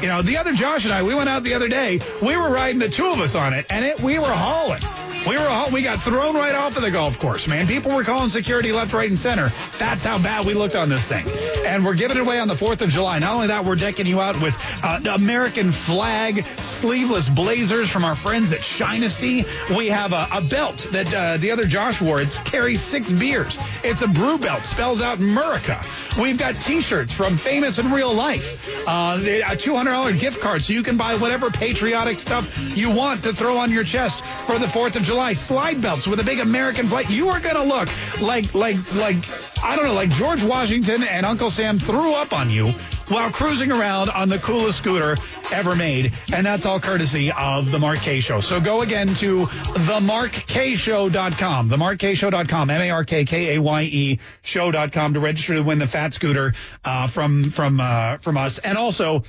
Speaker 5: You know, the other Josh and I, we went out the other day. We were riding the two of us on it, and it we were hauling. We were we got thrown right off of the golf course, man. People were calling security left, right, and center. That's how bad we looked on this thing. And we're giving it away on the 4th of July. Not only that, we're decking you out with uh, American flag sleeveless blazers from our friends at Shinesty. We have a, a belt that uh, the other Josh wore. It carries six beers. It's a brew belt. Spells out America. We've got T-shirts from Famous in Real Life. Uh, a $200 gift card so you can buy whatever patriotic stuff you want to throw on your chest for the 4th of July. July slide belts with a big American flag. You are going to look like, like, like, I don't know, like George Washington and Uncle Sam threw up on you while cruising around on the coolest scooter ever made. And that's all courtesy of the Mark Kaye Show. So go again to themarkkayeshow.com, themarkkayeshow.com, M-A-R-K-K-A-Y-E show.com to register to win the fat scooter, uh, from, from, uh, from us. And also,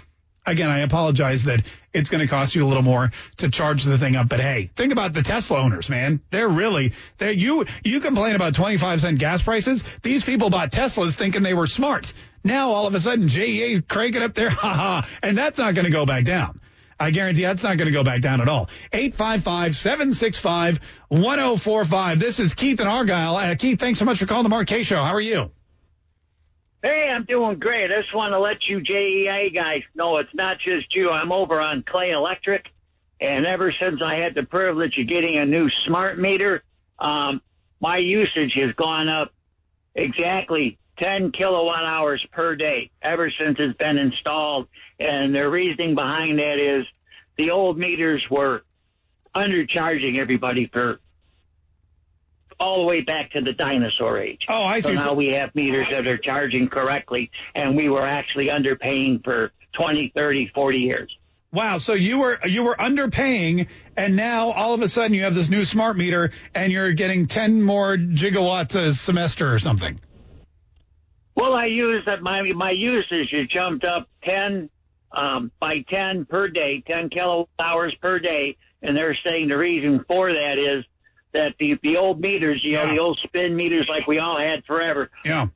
Speaker 5: again, I apologize that it's going to cost you a little more to charge the thing up. But hey, think about the Tesla owners, man. They're really, they're, you, you complain about 25 cent gas prices. These people bought Teslas thinking they were smart. Now all of a sudden JEA is cranking up there, haha, and that's not going to go back down. I guarantee that's not going to go back down at all. 855-765-1045. This is Keith and Argyle. Uh, Keith, thanks so much for calling the Kaye Show. How are you?
Speaker 19: Hey, I'm doing great. I just want to let you JEA guys know it's not just you. I'm over on Clay Electric, and ever since I had the privilege of getting a new smart meter, um, my usage has gone up exactly 10 kilowatt hours per day ever since it's been installed. And the reasoning behind that is the old meters were undercharging everybody for all the way back to the dinosaur age.
Speaker 5: Oh, I see.
Speaker 19: So now we have meters that are charging correctly, and we were actually underpaying for 20, 30, 40 years.
Speaker 5: Wow, so you were you were underpaying, and now all of a sudden you have this new smart meter, and you're getting 10 more gigawatts a semester or something.
Speaker 19: Well, I use that my my usage has jumped up 10 um, by 10 per day, 10 kilowatt hours per day, and they're saying the reason for that is that the the old meters, you know, the old spin meters like we all had forever,
Speaker 5: Yeah.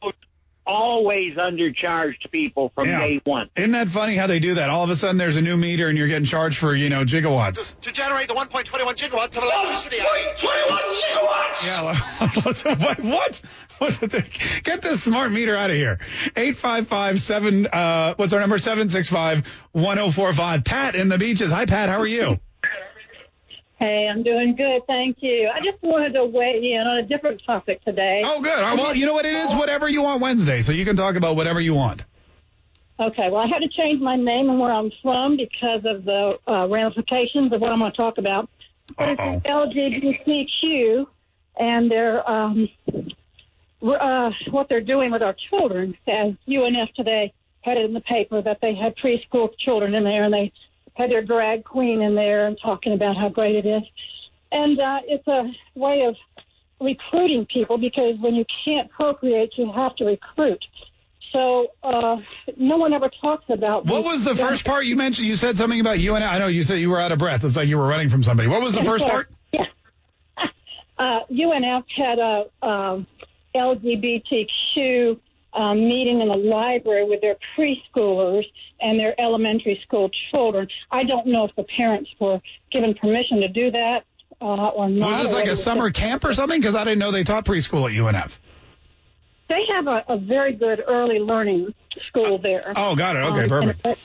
Speaker 19: always undercharged people from
Speaker 5: Yeah.
Speaker 19: day one.
Speaker 5: Isn't that funny how they do that? All of a sudden there's a new meter and you're getting charged for, you know, gigawatts.
Speaker 20: To generate the 1.21 gigawatts of electricity. 1.21 gigawatts!
Speaker 5: Yeah, well, what? What? What's the thing? Get this smart meter out of here. 855-7, uh, what's our number? 765-1045. Pat in the beaches. Hi, Pat. How are you?
Speaker 21: Hey, I'm doing good, thank you. I just wanted to weigh in on a different topic today.
Speaker 5: Oh, good. Well, you know what it is? Whatever you want Wednesday, so you can talk about whatever you want.
Speaker 21: Okay, well, I had to change my name and where I'm from because of the uh, ramifications of what I'm going to talk about. But it's LGBTQ and their um, uh, what they're doing with our children. As UNF today had it in the paper that they had preschool children in there and they had their drag queen in there and talking about how great it is. And uh, it's a way of recruiting people because when you can't procreate, you have to recruit. So uh, no one ever talks about
Speaker 5: What was the first part you mentioned? You said something about you and I know you said you were out of breath. It's like you were running from somebody. What was the first part?
Speaker 21: Yeah. Uh, UNF had a um, LGBTQ um, meeting in the library with their preschoolers and their elementary school children. I don't know if the parents were given permission to do that uh, or not.
Speaker 5: Was this like a summer camp or something? Because I didn't know they taught preschool at UNF.
Speaker 21: They have a, a very good early learning school there.
Speaker 5: Oh, got it. Okay,
Speaker 21: Um,
Speaker 5: perfect.
Speaker 21: and-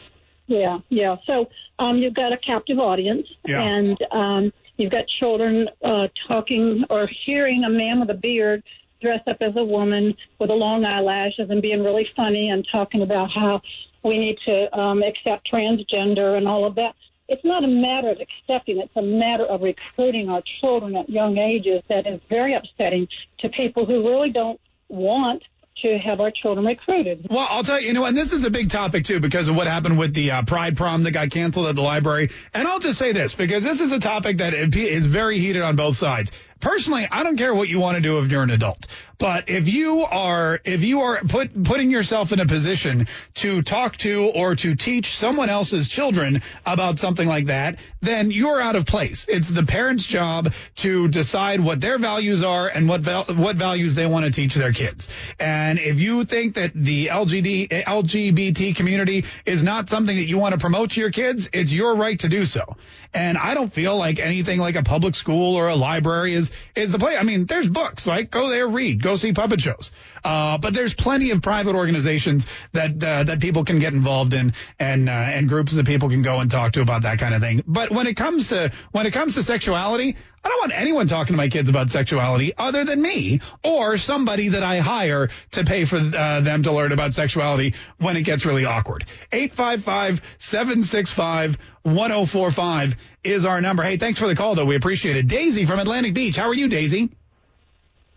Speaker 21: yeah, yeah. So um, you've got a captive audience,
Speaker 5: Yeah.
Speaker 21: and um, you've got children uh, talking or hearing a man with a beard dress up as a woman with long eyelashes and being really funny and talking about how we need to um, accept transgender and all of that. It's not a matter of accepting, it's a matter of recruiting our children at young ages that is very upsetting to people who really don't want to have our children recruited.
Speaker 5: Well, I'll tell you, you know, and this is a big topic too because of what happened with the uh, Pride prom that got canceled at the library. And I'll just say this because this is a topic that is very heated on both sides. Personally, I don't care what you want to do if you're an adult. But if you are, if you are put, putting yourself in a position to talk to or to teach someone else's children about something like that, then you're out of place. It's the parent's job to decide what their values are and what val- what values they want to teach their kids. And if you think that the LGD, LGBT community is not something that you want to promote to your kids, it's your right to do so. And I don't feel like anything like a public school or a library is is the place. I mean, there's books, right? Go there, read, go see puppet shows. Uh, but there's plenty of private organizations that uh, that people can get involved in, and uh, and groups that people can go and talk to about that kind of thing. But when it comes to when it comes to sexuality, I don't want anyone talking to my kids about sexuality other than me or somebody that I hire to pay for uh, them to learn about sexuality when it gets really awkward. 855-765-1045 is our number. Hey, thanks for the call, though. We appreciate it. Daisy from Atlantic Beach. How are you, Daisy?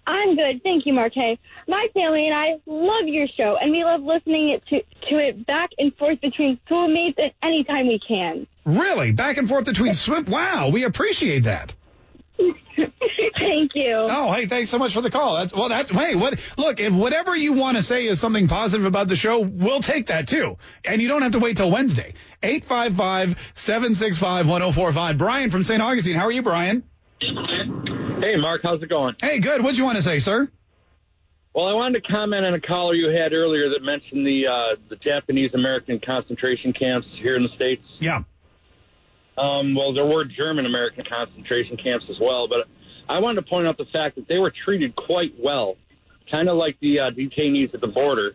Speaker 22: I'm good. Thank you, Marque. My family and I love your show, and we love listening it to, to it back and forth between schoolmates at any time we can.
Speaker 5: Really? Back and forth between swim? Wow, we appreciate that.
Speaker 22: Thank you.
Speaker 5: Oh, hey, thanks so much for the call. That's well, that's hey, what? Look, if whatever you want to say is something positive about the show, we'll take that too, and you don't have to wait till Wednesday. Eight five five seven six five one zero four five. Brian from St. Augustine. How are you, Brian?
Speaker 23: Hey, Mark. How's it going?
Speaker 5: Hey, good. What'd you want to say, sir?
Speaker 23: Well, I wanted to comment on a caller you had earlier that mentioned the uh, the Japanese American concentration camps here in the states.
Speaker 5: Yeah.
Speaker 23: Um, well, there were German American concentration camps as well, but I wanted to point out the fact that they were treated quite well, kind of like the uh, detainees at the border.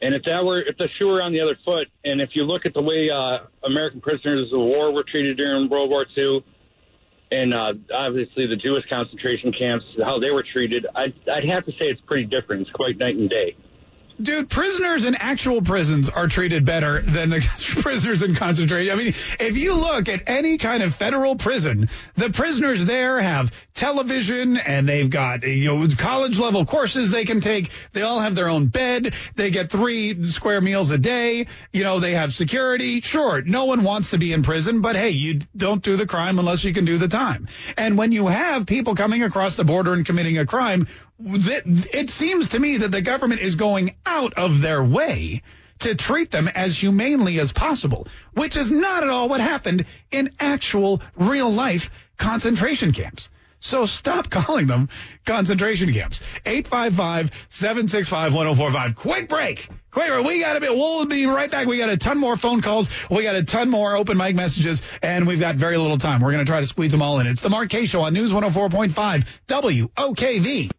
Speaker 23: And if that were, if the shoe were on the other foot, and if you look at the way uh, American prisoners of war were treated during World War II, and uh, obviously the Jewish concentration camps, how they were treated, I'd, I'd have to say it's pretty different. It's quite night and day.
Speaker 5: Dude, prisoners in actual prisons are treated better than the prisoners in concentration. I mean, if you look at any kind of federal prison, the prisoners there have television and they've got, you know, college level courses they can take. They all have their own bed. They get three square meals a day. You know, they have security. Sure, no one wants to be in prison, but hey, you don't do the crime unless you can do the time. And when you have people coming across the border and committing a crime, it seems to me that the government is going out of their way to treat them as humanely as possible, which is not at all what happened in actual real life concentration camps. So stop calling them concentration camps. 855-765-1045. Quick break. Quick break. We got to be, we'll be right back. We got a ton more phone calls. We got a ton more open mic messages and we've got very little time. We're going to try to squeeze them all in. It's the Mark Kaye Show on News 104.5 WOKV.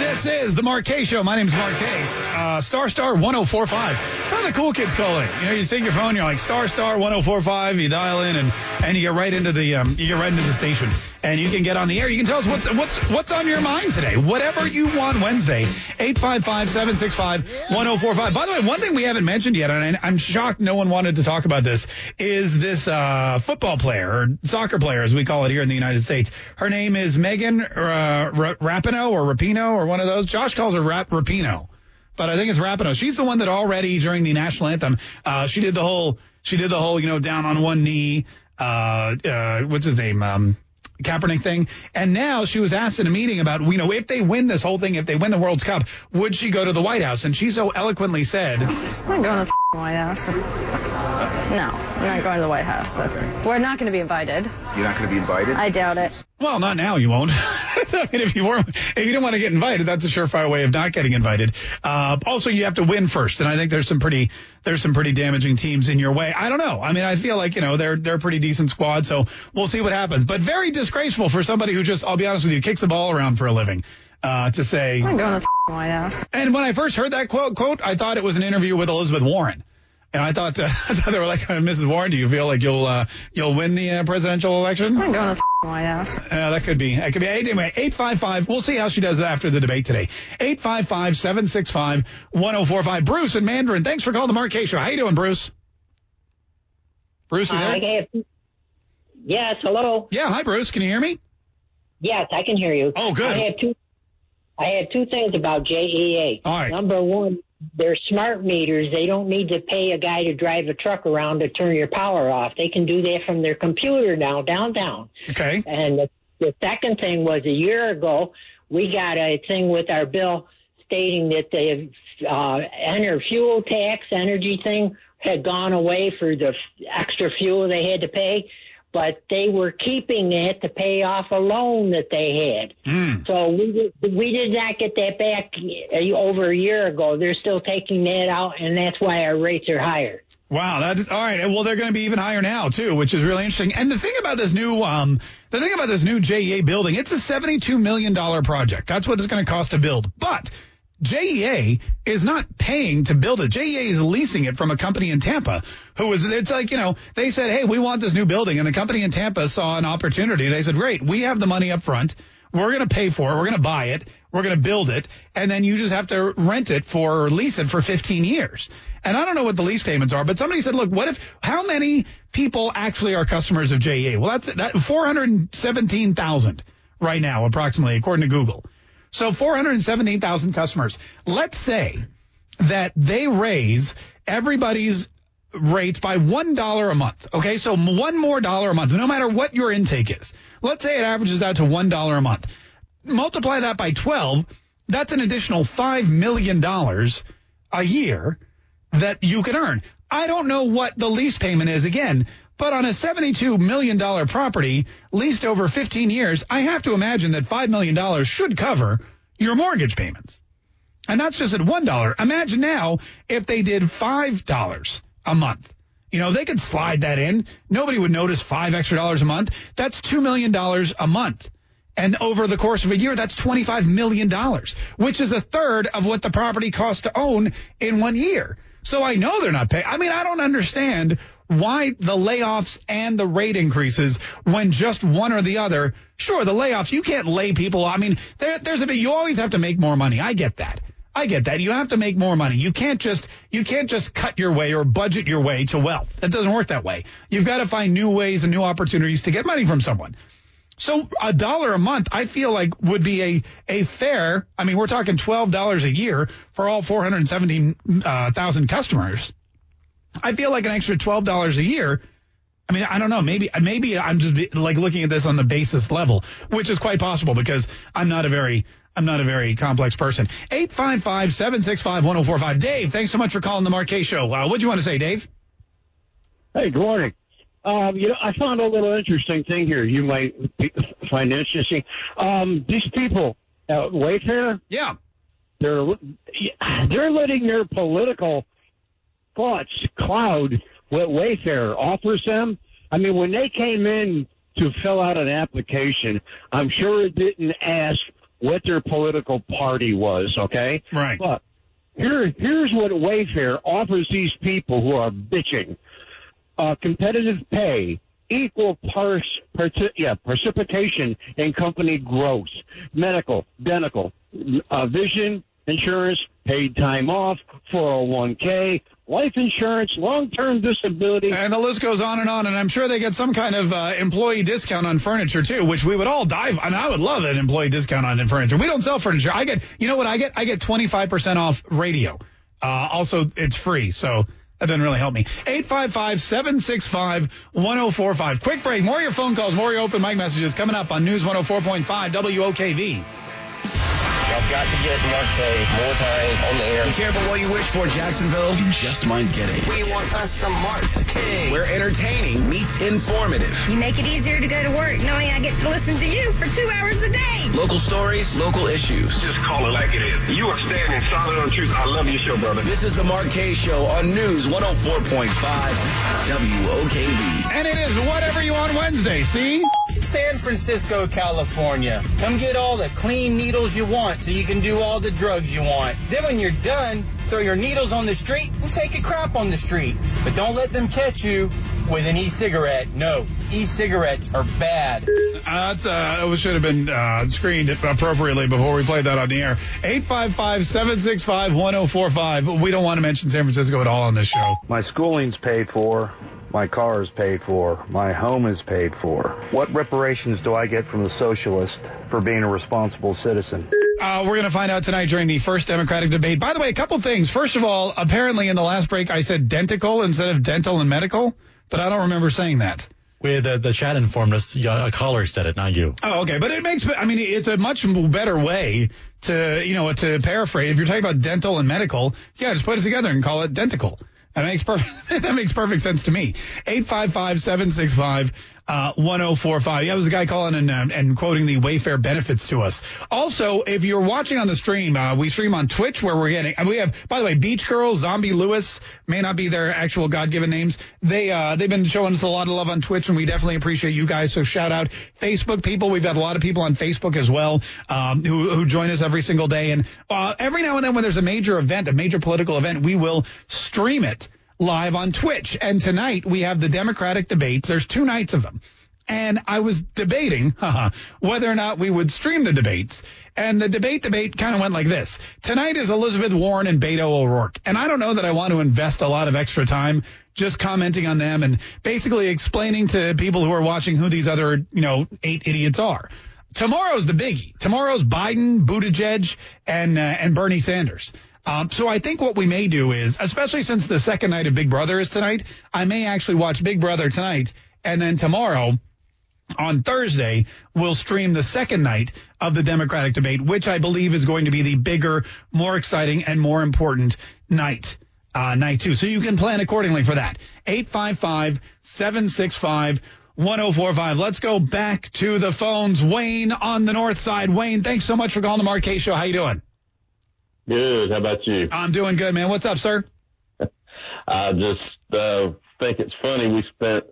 Speaker 5: This is the Kaye Show. My name is Mark Case. Uh, star Star 1045. That's how the cool kids call it. You know, you take your phone, you're like Star Star 1045. You dial in and, and you get right into the um, you get right into the station, and you can get on the air. You can tell us what's what's what's on your mind today. Whatever you want Wednesday. 855-765-1045. By the way, one thing we haven't mentioned yet, and I'm shocked no one wanted to talk about this, is this uh, football player or soccer player, as we call it here in the United States. Her name is Megan uh, Rapinoe or Rapino or one of those. Josh calls her Rap Rapino, but I think it's Rapinoe. She's the one that already during the national anthem, uh, she did the whole, she did the whole, you know, down on one knee. Uh, uh, what's his name? Um, Kaepernick thing. And now she was asked in a meeting about, you know, if they win this whole thing, if they win the World Cup, would she go to the White House? And she so eloquently said,
Speaker 24: I'm going to White House. No, I'm not going to the White House. That's, we're not going to be invited.
Speaker 25: You're not going to be invited?
Speaker 24: I doubt it.
Speaker 5: Well, not now. You won't. I mean, if you weren't, if you didn't want to get invited, that's a surefire way of not getting invited. Uh, also, you have to win first, and I think there's some pretty there's some pretty damaging teams in your way. I don't know. I mean, I feel like you know they're they're a pretty decent squad, so we'll see what happens. But very disgraceful for somebody who just, I'll be honest with you, kicks the ball around for a living. Uh, to say,
Speaker 24: I'm going to the White House.
Speaker 5: And when I first heard that quote, quote, I thought it was an interview with Elizabeth Warren. And I thought, uh, I thought they were like, Mrs. Warren, do you feel like you'll uh, you'll win the uh, presidential election?
Speaker 24: I'm going to White House.
Speaker 5: Uh, that could be. That could be. Anyway, 855. We'll see how she does after the debate today. 855 765 1045. Bruce and Mandarin, thanks for calling the Mark Kaye Show. How are you doing, Bruce? Bruce, you there?
Speaker 26: I yes, hello.
Speaker 5: Yeah, hi, Bruce. Can you hear me?
Speaker 26: Yes, I can hear you.
Speaker 5: Oh, good.
Speaker 26: I have two. I had two things about JEA.
Speaker 5: All right.
Speaker 26: Number one, they're smart meters. They don't need to pay a guy to drive a truck around to turn your power off. They can do that from their computer now downtown.
Speaker 5: Okay.
Speaker 26: And the, the second thing was a year ago, we got a thing with our bill stating that the uh, enter fuel tax energy thing had gone away for the extra fuel they had to pay, but they were keeping it to pay off a loan that they had. So we we did not get that back over a year ago. They're still taking that out, and that's why our rates are higher.
Speaker 5: Wow, that is all right. Well, they're going to be even higher now too, which is really interesting. And the thing about this new, um, the thing about this new JEA building, it's a seventy-two million dollar project. That's what it's going to cost to build. But JEA is not paying to build it. JEA is leasing it from a company in Tampa who was, it's like, you know, they said, hey, we want this new building. And the company in Tampa saw an opportunity. They said, great, we have the money up front. We're going to pay for it. We're going to buy it. We're going to build it. And then you just have to rent it for, or lease it for 15 years. And I don't know what the lease payments are, but somebody said, look, what if, how many people actually are customers of JEA? Well, that's that 417,000 right now, approximately, according to Google. So 417,000 customers. Let's say that they raise everybody's rates by one dollar a month. Okay, so one more dollar a month, no matter what your intake is. Let's say it averages out to one dollar a month. Multiply that by 12. That's an additional five million dollars a year that you can earn. I don't know what the lease payment is again, but on a $72 million property leased over 15 years, I have to imagine that $5 million should cover your mortgage payments. And that's just at $1. Imagine now if they did $5 a month. You know, they could slide that in. Nobody would notice five extra dollars a month. That's $2 million a month. And over the course of a year, that's $25 million, which is a third of what the property costs to own in one year. So I know they're not paying. I mean, I don't understand why the layoffs and the rate increases when just one or the other. Sure, the layoffs, you can't lay people. I mean, there, there's a bit, you always have to make more money. I get that. I get that. You have to make more money. You can't just, you can't just cut your way or budget your way to wealth. That doesn't work that way. You've got to find new ways and new opportunities to get money from someone. So a dollar a month, I feel like would be a, a fair, I mean, we're talking $12 a year for all 417,000 uh, customers. I feel like an extra $12 a year. I mean, I don't know. Maybe, maybe I'm just like looking at this on the basis level, which is quite possible because I'm not a very, I'm not a very complex person. 855-765-1045. Dave, thanks so much for calling the Kaye Show. Uh, what do you want to say, Dave?
Speaker 27: Hey, good morning. Um, you know, I found a little interesting thing here. You might find interesting. Um, these people at Wayfair,
Speaker 5: yeah,
Speaker 27: they're they're letting their political thoughts cloud what Wayfair offers them. I mean, when they came in to fill out an application, I'm sure it didn't ask what their political party was. Okay,
Speaker 5: right.
Speaker 27: But here, here's what Wayfair offers these people who are bitching uh, competitive pay, equal pars, parti- yeah, precipitation in company growth, medical, dental, uh, vision insurance, paid time off, 401k, life insurance, long-term disability.
Speaker 5: And the list goes on and on. And I'm sure they get some kind of uh, employee discount on furniture too, which we would all dive. And I would love an employee discount on furniture. We don't sell furniture. I get, you know what I get? I get 25% off radio. Uh, also, it's free. So that doesn't really help me. 855-765-1045. Quick break. More of your phone calls, more of your open mic messages coming up on News 104.5 WOKV.
Speaker 1: I've got to get Mark Kaye more time on the air.
Speaker 2: Be careful what you wish for, Jacksonville. You just might get it.
Speaker 1: We want us some Mark Kaye.
Speaker 2: Where entertaining meets informative.
Speaker 3: You make it easier to go to work knowing I get to listen to you for two hours a day.
Speaker 2: Local stories, local issues.
Speaker 20: Just call it like it is. You are standing solid on truth. I love your show, brother.
Speaker 2: This is the Mark Kaye Show on News 104.5 WOKV.
Speaker 5: And it is whatever you want Wednesday. See?
Speaker 28: San Francisco, California. Come get all the clean needles you want so you can do all the drugs you want. Then when you're done, throw your needles on the street and take a crap on the street. But don't let them catch you with an e-cigarette. No, e-cigarettes are bad.
Speaker 5: Uh, that's uh, it should have been uh, screened appropriately before we played that on the air. 855-765-1045. We don't want to mention San Francisco at all on this show.
Speaker 17: My schooling's paid for. My car is paid for. My home is paid for. What reparations do I get from the socialist for being a responsible citizen?
Speaker 5: Uh, we're going to find out tonight during the first Democratic debate. By the way, a couple things. First of all, apparently in the last break I said dentical instead of dental and medical, but I don't remember saying that.
Speaker 29: With uh, the chat informed us, a caller said it, not you.
Speaker 5: Oh, okay. But it makes, I mean, it's a much better way to, you know, to paraphrase. If you're talking about dental and medical, yeah, just put it together and call it dentical. That makes perfect, that makes perfect sense to me. 855-765, uh, 1045. Yeah, was a guy calling and, uh, and quoting the Wayfair benefits to us. Also, if you're watching on the stream, uh, we stream on Twitch where we're getting, we have, by the way, Beach Girl, Zombie Lewis, may not be their actual God-given names. They, uh, they've been showing us a lot of love on Twitch and we definitely appreciate you guys. So shout out Facebook people. We've got a lot of people on Facebook as well, um, who, who join us every single day. And, uh, every now and then when there's a major event, a major political event, we will stream it live on Twitch. And tonight we have the Democratic debates. There's two nights of them. And I was debating whether or not we would stream the debates. And the debate debate kind of went like this. Tonight is Elizabeth Warren and Beto O'Rourke. And I don't know that I want to invest a lot of extra time just commenting on them and basically explaining to people who are watching who these other, you know, eight idiots are. Tomorrow's the biggie. Tomorrow's Biden, Buttigieg, and uh, and Bernie Sanders. Um, so I think what we may do is, especially since the second night of Big Brother is tonight, I may actually watch Big Brother tonight, and then tomorrow, on Thursday, we'll stream the second night of the Democratic debate, which I believe is going to be the bigger, more exciting, and more important night. Uh, night two. So you can plan accordingly for that. 855-765 1045. Let's go back to the phones. Wayne on the north side. Wayne, thanks so much for calling the Mark Kaye Show. How you doing?
Speaker 30: Good. How about you?
Speaker 5: I'm doing good, man. What's up, sir?
Speaker 30: I just uh, think it's funny. We spent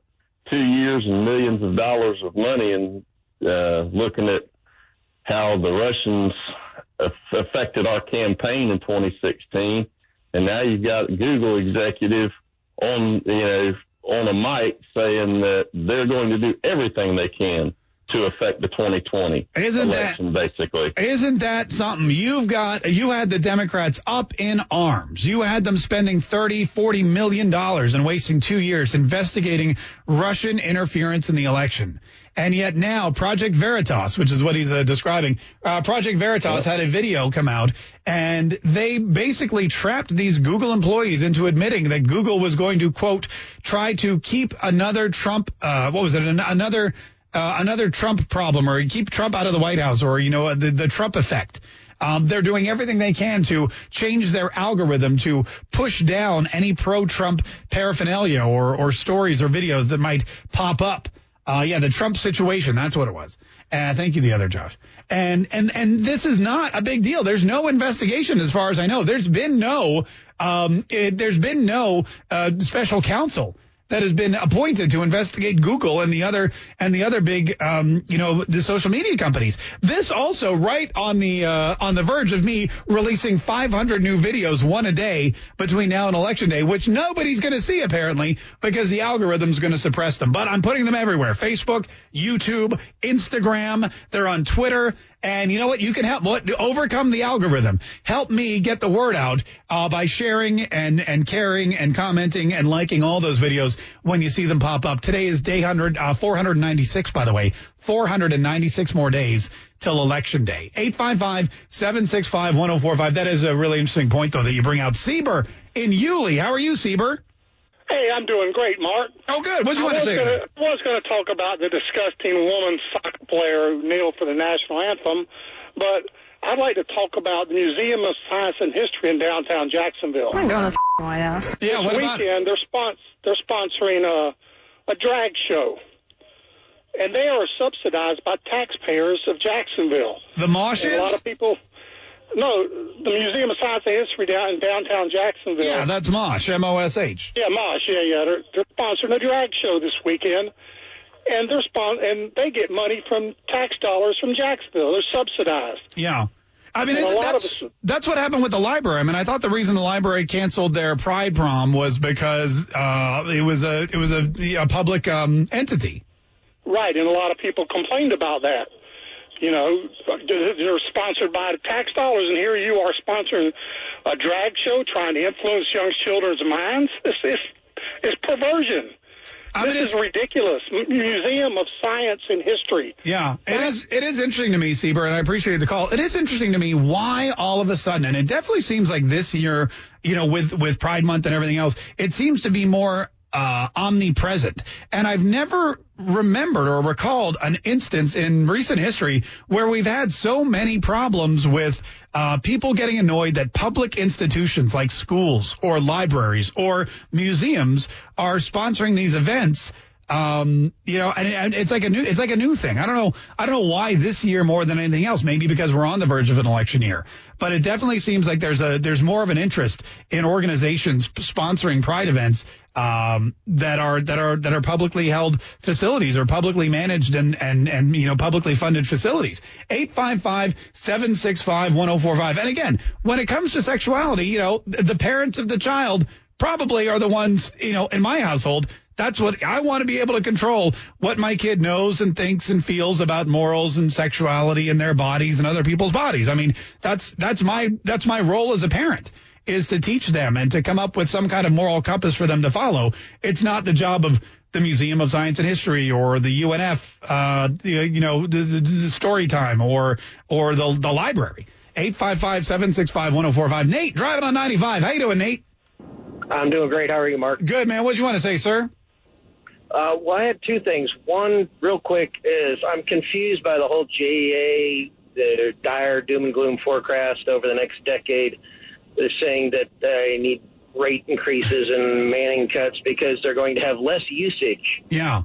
Speaker 30: two years and millions of dollars of money and uh, looking at how the Russians affected our campaign in 2016, and now you've got Google executive on you know on a mic saying that they're going to do everything they can to affect the 2020
Speaker 5: isn't
Speaker 30: election,
Speaker 5: that,
Speaker 30: basically.
Speaker 5: Isn't that something? You've got, you had the Democrats up in arms. You had them spending 30, 40 million dollars and wasting two years investigating Russian interference in the election. And yet now Project Veritas, which is what he's uh, describing, uh, Project Veritas had a video come out and they basically trapped these Google employees into admitting that Google was going to quote, try to keep another Trump, uh, what was it? An- another, uh, another Trump problem or keep Trump out of the White House or, you know, the, the Trump effect. Um, they're doing everything they can to change their algorithm to push down any pro-Trump paraphernalia or, or stories or videos that might pop up. Uh, yeah, the Trump situation. That's what it was. Uh, thank you, the other Josh. And, and, and this is not a big deal. There's no investigation as far as I know. There's been no, um, it, there's been no, uh, special counsel that has been appointed to investigate Google and the other and the other big, um, you know, the social media companies. This also right on the uh, on the verge of me releasing 500 new videos, one a day between now and election day, which nobody's going to see apparently because the algorithm's going to suppress them. But I'm putting them everywhere: Facebook, YouTube, Instagram. They're on Twitter. And you know what? You can help what, overcome the algorithm. Help me get the word out uh, by sharing and and caring and commenting and liking all those videos when you see them pop up. Today is day 100, uh, 496, by the way. 496 more days till election day. 855-765-1045. That is a really interesting point, though, that you bring out. Sieber in Yulee. How are you, Sieber?
Speaker 31: Hey, I'm doing great, Mark.
Speaker 5: Oh, good. What do you want to say?
Speaker 31: Gonna, I was going to talk about the disgusting woman soccer player who kneeled for the national anthem, but I'd like to talk about the Museum of Science and History in downtown Jacksonville.
Speaker 24: I'm going to White House.
Speaker 5: Yeah,
Speaker 31: this
Speaker 5: what about
Speaker 31: weekend they're spons- they're sponsoring a a drag show, and they are subsidized by taxpayers of Jacksonville.
Speaker 5: The Moshes?
Speaker 31: And a lot of people. No, the Museum of Science and History down in downtown Jacksonville.
Speaker 5: Yeah, that's Mosh, M-O-S-H.
Speaker 31: Yeah, Mosh. Yeah, yeah. They're, they're sponsoring a drag show this weekend, and they're spon- and they get money from tax dollars from Jacksonville. They're subsidized.
Speaker 5: Yeah. I mean, it- that's, that's what happened with the library. I mean, I thought the reason the library canceled their Pride prom was because uh, it was a it was a, a public um, entity.
Speaker 31: Right, and a lot of people complained about that. You know, they're sponsored by tax dollars, and here you are sponsoring a drag show trying to influence young children's minds. It's, it's, it's perversion. this is ridiculous. Museum of Science and History.
Speaker 5: Yeah, it is. It is interesting to me, Sieber, and I appreciate the call. It is interesting to me why all of a sudden, and it definitely seems like this year, you know, with with Pride Month and everything else, it seems to be more uh, omnipresent. And I've never remembered or recalled an instance in recent history where we've had so many problems with uh, people getting annoyed that public institutions like schools or libraries or museums are sponsoring these events. Um, you know, and, it's like a new, it's like a new thing. I don't know, I don't know why this year more than anything else. Maybe because we're on the verge of an election year, but it definitely seems like there's a, there's more of an interest in organizations sponsoring pride events, um, that are, that are, that are publicly held facilities or publicly managed and, and, and, you know, publicly funded facilities. 855-765-1045. And again, when it comes to sexuality, you know, the parents of the child probably are the ones, you know, in my household that's what I want to be able to control what my kid knows and thinks and feels about morals and sexuality and their bodies and other people's bodies. I mean, that's that's my that's my role as a parent is to teach them and to come up with some kind of moral compass for them to follow. It's not the job of the Museum of Science and History or the UNF, uh, you know, the, the, the story time or or the the library. 855-765-1045. Nate, driving on 95. How you doing, Nate?
Speaker 32: I'm doing great. How are you, Mark?
Speaker 5: Good, man. What do you want to say, sir?
Speaker 32: Uh, well, I had two things. One, real quick, is I'm confused by the whole JEA, the dire doom and gloom forecast over the next decade. They're saying that they need rate increases and manning cuts because they're going to have less usage.
Speaker 5: Yeah.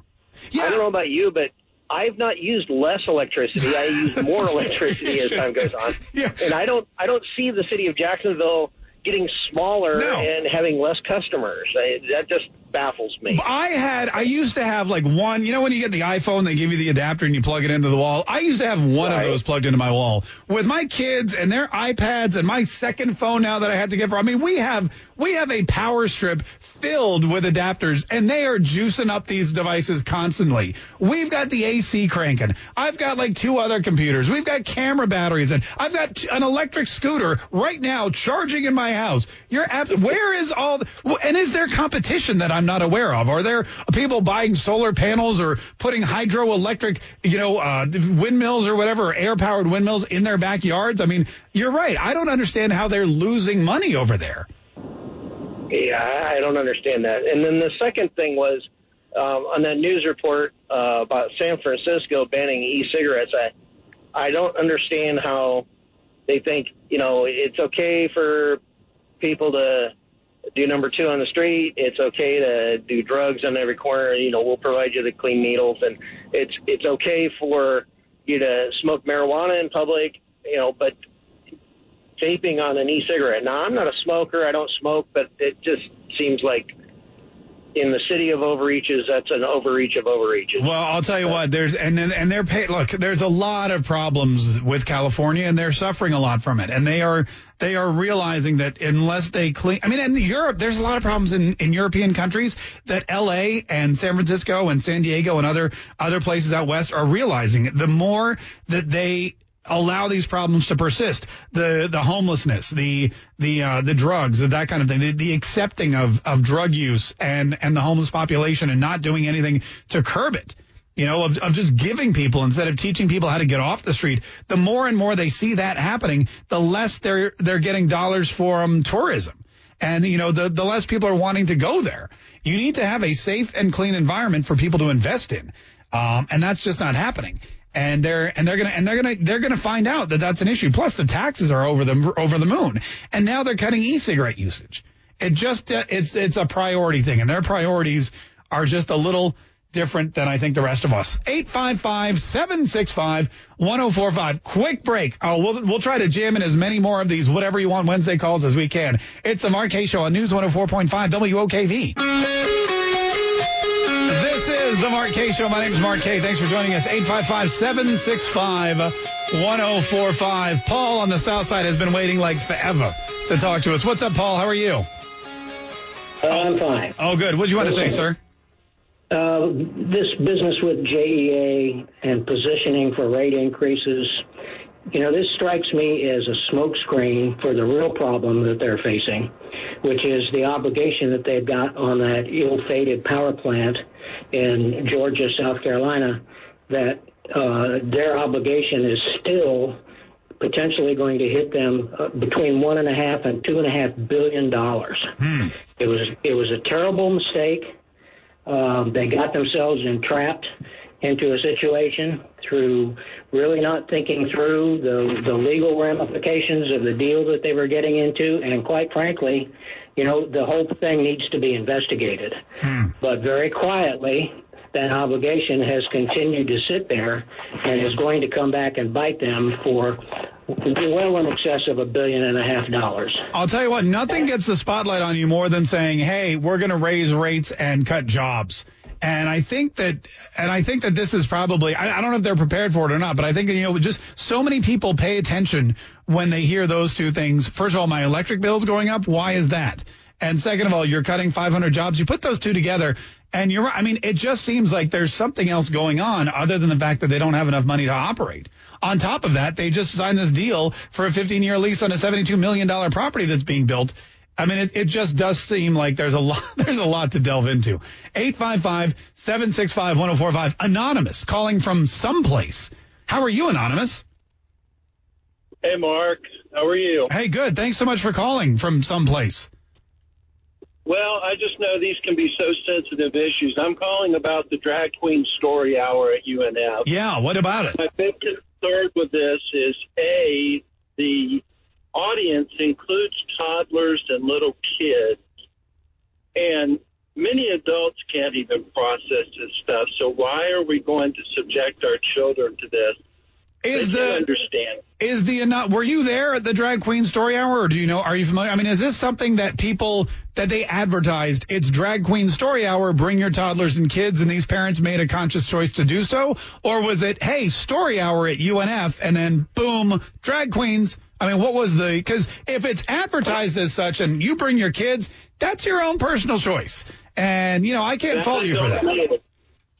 Speaker 5: yeah.
Speaker 32: I don't know about you, but I've not used less electricity. I use more electricity as time goes on.
Speaker 5: Yeah.
Speaker 32: And I don't I don't see the city of Jacksonville getting smaller and having less customers. I, that just baffles me.
Speaker 5: I had, I used to have like one, you know, when you get the iPhone, they give you the adapter and you plug it into the wall. I used to have one of those plugged into my wall. With my kids and their iPads and my second phone now that I had to get for, I mean, we have, we have a power strip filled with adapters and they are juicing up these devices constantly. We've got the AC cranking. I've got like two other computers. We've got camera batteries and I've got an electric scooter right now charging in my house. You're app- where is all the, and is there competition that I'm not aware of? Are there people buying solar panels or putting hydroelectric, you know, uh, windmills or whatever, air powered windmills in their backyards? I mean, you're right. I don't understand how they're losing money over there.
Speaker 32: Yeah, I I don't understand that. And then the second thing was um, on that news report uh, about San Francisco banning e-cigarettes. I I don't understand how they think you know it's okay for people to do number two on the street. It's okay to do drugs on every corner. You know, we'll provide you the clean needles, and it's it's okay for you to smoke marijuana in public. You know, but vaping on an e-cigarette. Now, I'm not a smoker. I don't smoke, but it just seems like in the city of overreaches, that's an overreach of overreaches.
Speaker 5: Well, I'll tell you what, there's and and they're pay, look, there's a lot of problems with California and they're suffering a lot from it. And they are they are realizing that unless they clean I mean in Europe there's a lot of problems in, in European countries that LA and San Francisco and San Diego and other other places out west are realizing the more that they allow these problems to persist. The the homelessness, the the uh, the drugs, that kind of thing, the, the accepting of of drug use and and the homeless population and not doing anything to curb it. You know, of, of just giving people instead of teaching people how to get off the street. The more and more they see that happening, the less they're they're getting dollars for um, tourism, and you know the the less people are wanting to go there. You need to have a safe and clean environment for people to invest in, um, and that's just not happening and they're and they're gonna and they're gonna they're gonna find out that that's an issue. Plus, the taxes are over the over the moon, and now they're cutting e-cigarette usage. It just uh, it's it's a priority thing, and their priorities are just a little different than I think the rest of us. 855-765-1045. Quick break. Oh, we'll we'll try to jam in as many more of these whatever you want Wednesday calls as we can. It's the Kaye Show on News 104.5 WOKV. Is the Mark Kaye Show. My name is Mark Kaye. Thanks for joining us. 855-765 1045. Paul on the south side has been waiting like forever to talk to us. What's up, Paul? How are you?
Speaker 33: Uh, I'm fine.
Speaker 5: Oh, good. What do you want to say, sir?
Speaker 33: Uh, this business with JEA and positioning for rate increases, you know, this strikes me as a smokescreen for the real problem that they're facing, which is the obligation that they've got on that ill-fated power plant in Georgia, South Carolina, that uh, their obligation is still potentially going to hit them uh, between one and a half and two and a half billion dollars.
Speaker 5: Hmm.
Speaker 33: It was it was a terrible mistake. Um, they got themselves entrapped into a situation through really not thinking through the the legal ramifications of the deal that they were getting into, and quite frankly, you know, the whole thing needs to be investigated. Hmm. But very quietly, that obligation has continued to sit there and is going to come back and bite them for well in excess of a billion and a half dollars.
Speaker 5: I'll tell you what, nothing gets the spotlight on you more than saying, "Hey, we're going to raise rates and cut jobs." And I think that, and I think that this is probably, I, I don't know if they're prepared for it or not, but I think, you know, just so many people pay attention when they hear those two things. First of all, my electric bill's going up. Why is that? And second of all, you're cutting 500 jobs. You put those two together and you're right. I mean, it just seems like there's something else going on other than the fact that they don't have enough money to operate. On top of that, they just signed this deal for a 15 year lease on a $72 million property that's being built. I mean, it, it just does seem like there's a lot, there's a lot to delve into. 855-765-1045. Anonymous calling from someplace. How are you, Anonymous?
Speaker 34: Hey, Mark. How are you?
Speaker 5: Hey, good. Thanks so much for calling from someplace.
Speaker 34: Well, I just know these can be so sensitive issues. I'm calling about the drag queen story hour at UNF.
Speaker 5: Yeah, what about it?
Speaker 34: My big concern with this is A, the audience includes toddlers and little kids, and many adults can't even process this stuff. So why are we going to subject our children to this?
Speaker 5: Is
Speaker 34: they
Speaker 5: the
Speaker 34: understand?
Speaker 5: Is the not? Were you there at the drag queen story hour, or do you know? Are you familiar? I mean, is this something that people that they advertised? It's drag queen story hour. Bring your toddlers and kids, and these parents made a conscious choice to do so, or was it hey story hour at UNF, and then boom drag queens? I mean, what was the? Because if it's advertised as such, and you bring your kids, that's your own personal choice, and you know I can't
Speaker 34: That
Speaker 5: fault you for that.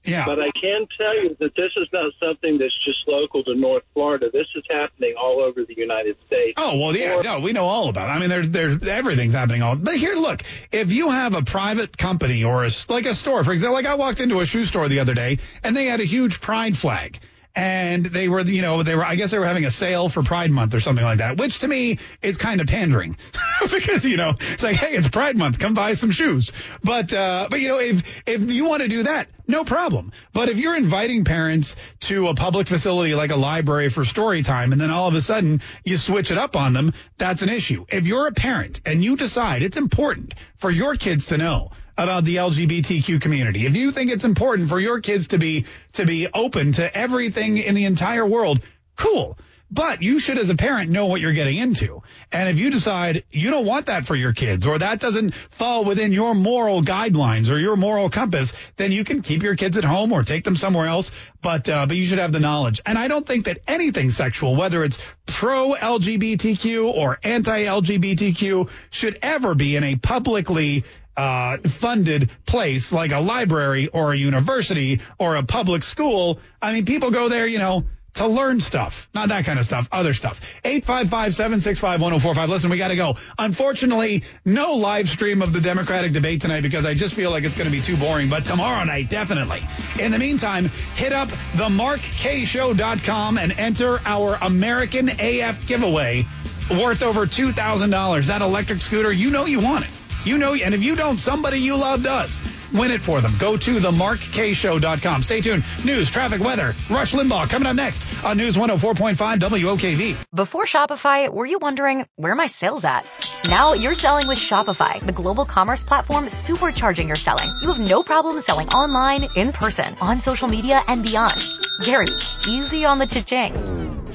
Speaker 5: Yeah.
Speaker 34: But I can tell you that this is not something that's just local to North Florida. This is happening all over the United States.
Speaker 5: Oh well, yeah, no, we know all about it. I mean, there's there's everything's happening all. But here, look, if you have a private company or a like a store, for example, like I walked into a shoe store the other day and they had a huge Pride flag. And they were, you know, they were, I guess they were having a sale for Pride Month or something like that, which to me is kind of pandering because, you know, it's like, hey, it's Pride Month, come buy some shoes. But, uh, but you know, if, if you want to do that, no problem. But if you're inviting parents to a public facility like a library for story time and then all of a sudden you switch it up on them, that's an issue. If you're a parent and you decide it's important for your kids to know about the LGBTQ community, if you think it's important for your kids to be, to be open to everything in the entire world, cool. But you should, as a parent, know what you're getting into. And if you decide you don't want that for your kids or that doesn't fall within your moral guidelines or your moral compass, then you can keep your kids at home or take them somewhere else. But, uh, but you should have the knowledge. And I don't think that anything sexual, whether it's pro LGBTQ or anti LGBTQ, should ever be in a publicly uh, funded place like a library or a university or a public school. I mean, people go there, you know, to learn stuff, not that kind of stuff, other stuff. 855-765-1045. Listen, we got to go. Unfortunately, no live stream of the Democratic debate tonight because I just feel like it's going to be too boring, but tomorrow night, definitely. In the meantime, hit up themarkkayeshow.com and enter our American AF giveaway worth over $2,000. That electric scooter, you know you want it. You know, and if you don't, somebody you love does. Win it for them. Go to themarkkayeshow.com. Stay tuned. News, traffic, weather, Rush Limbaugh coming up next on News 104.5 WOKV.
Speaker 35: Before Shopify, were you wondering where my sales at? Now you're selling with Shopify, the global commerce platform supercharging your selling. You have no problem selling online, in person, on social media, and beyond. Gary, easy on the cha-ching.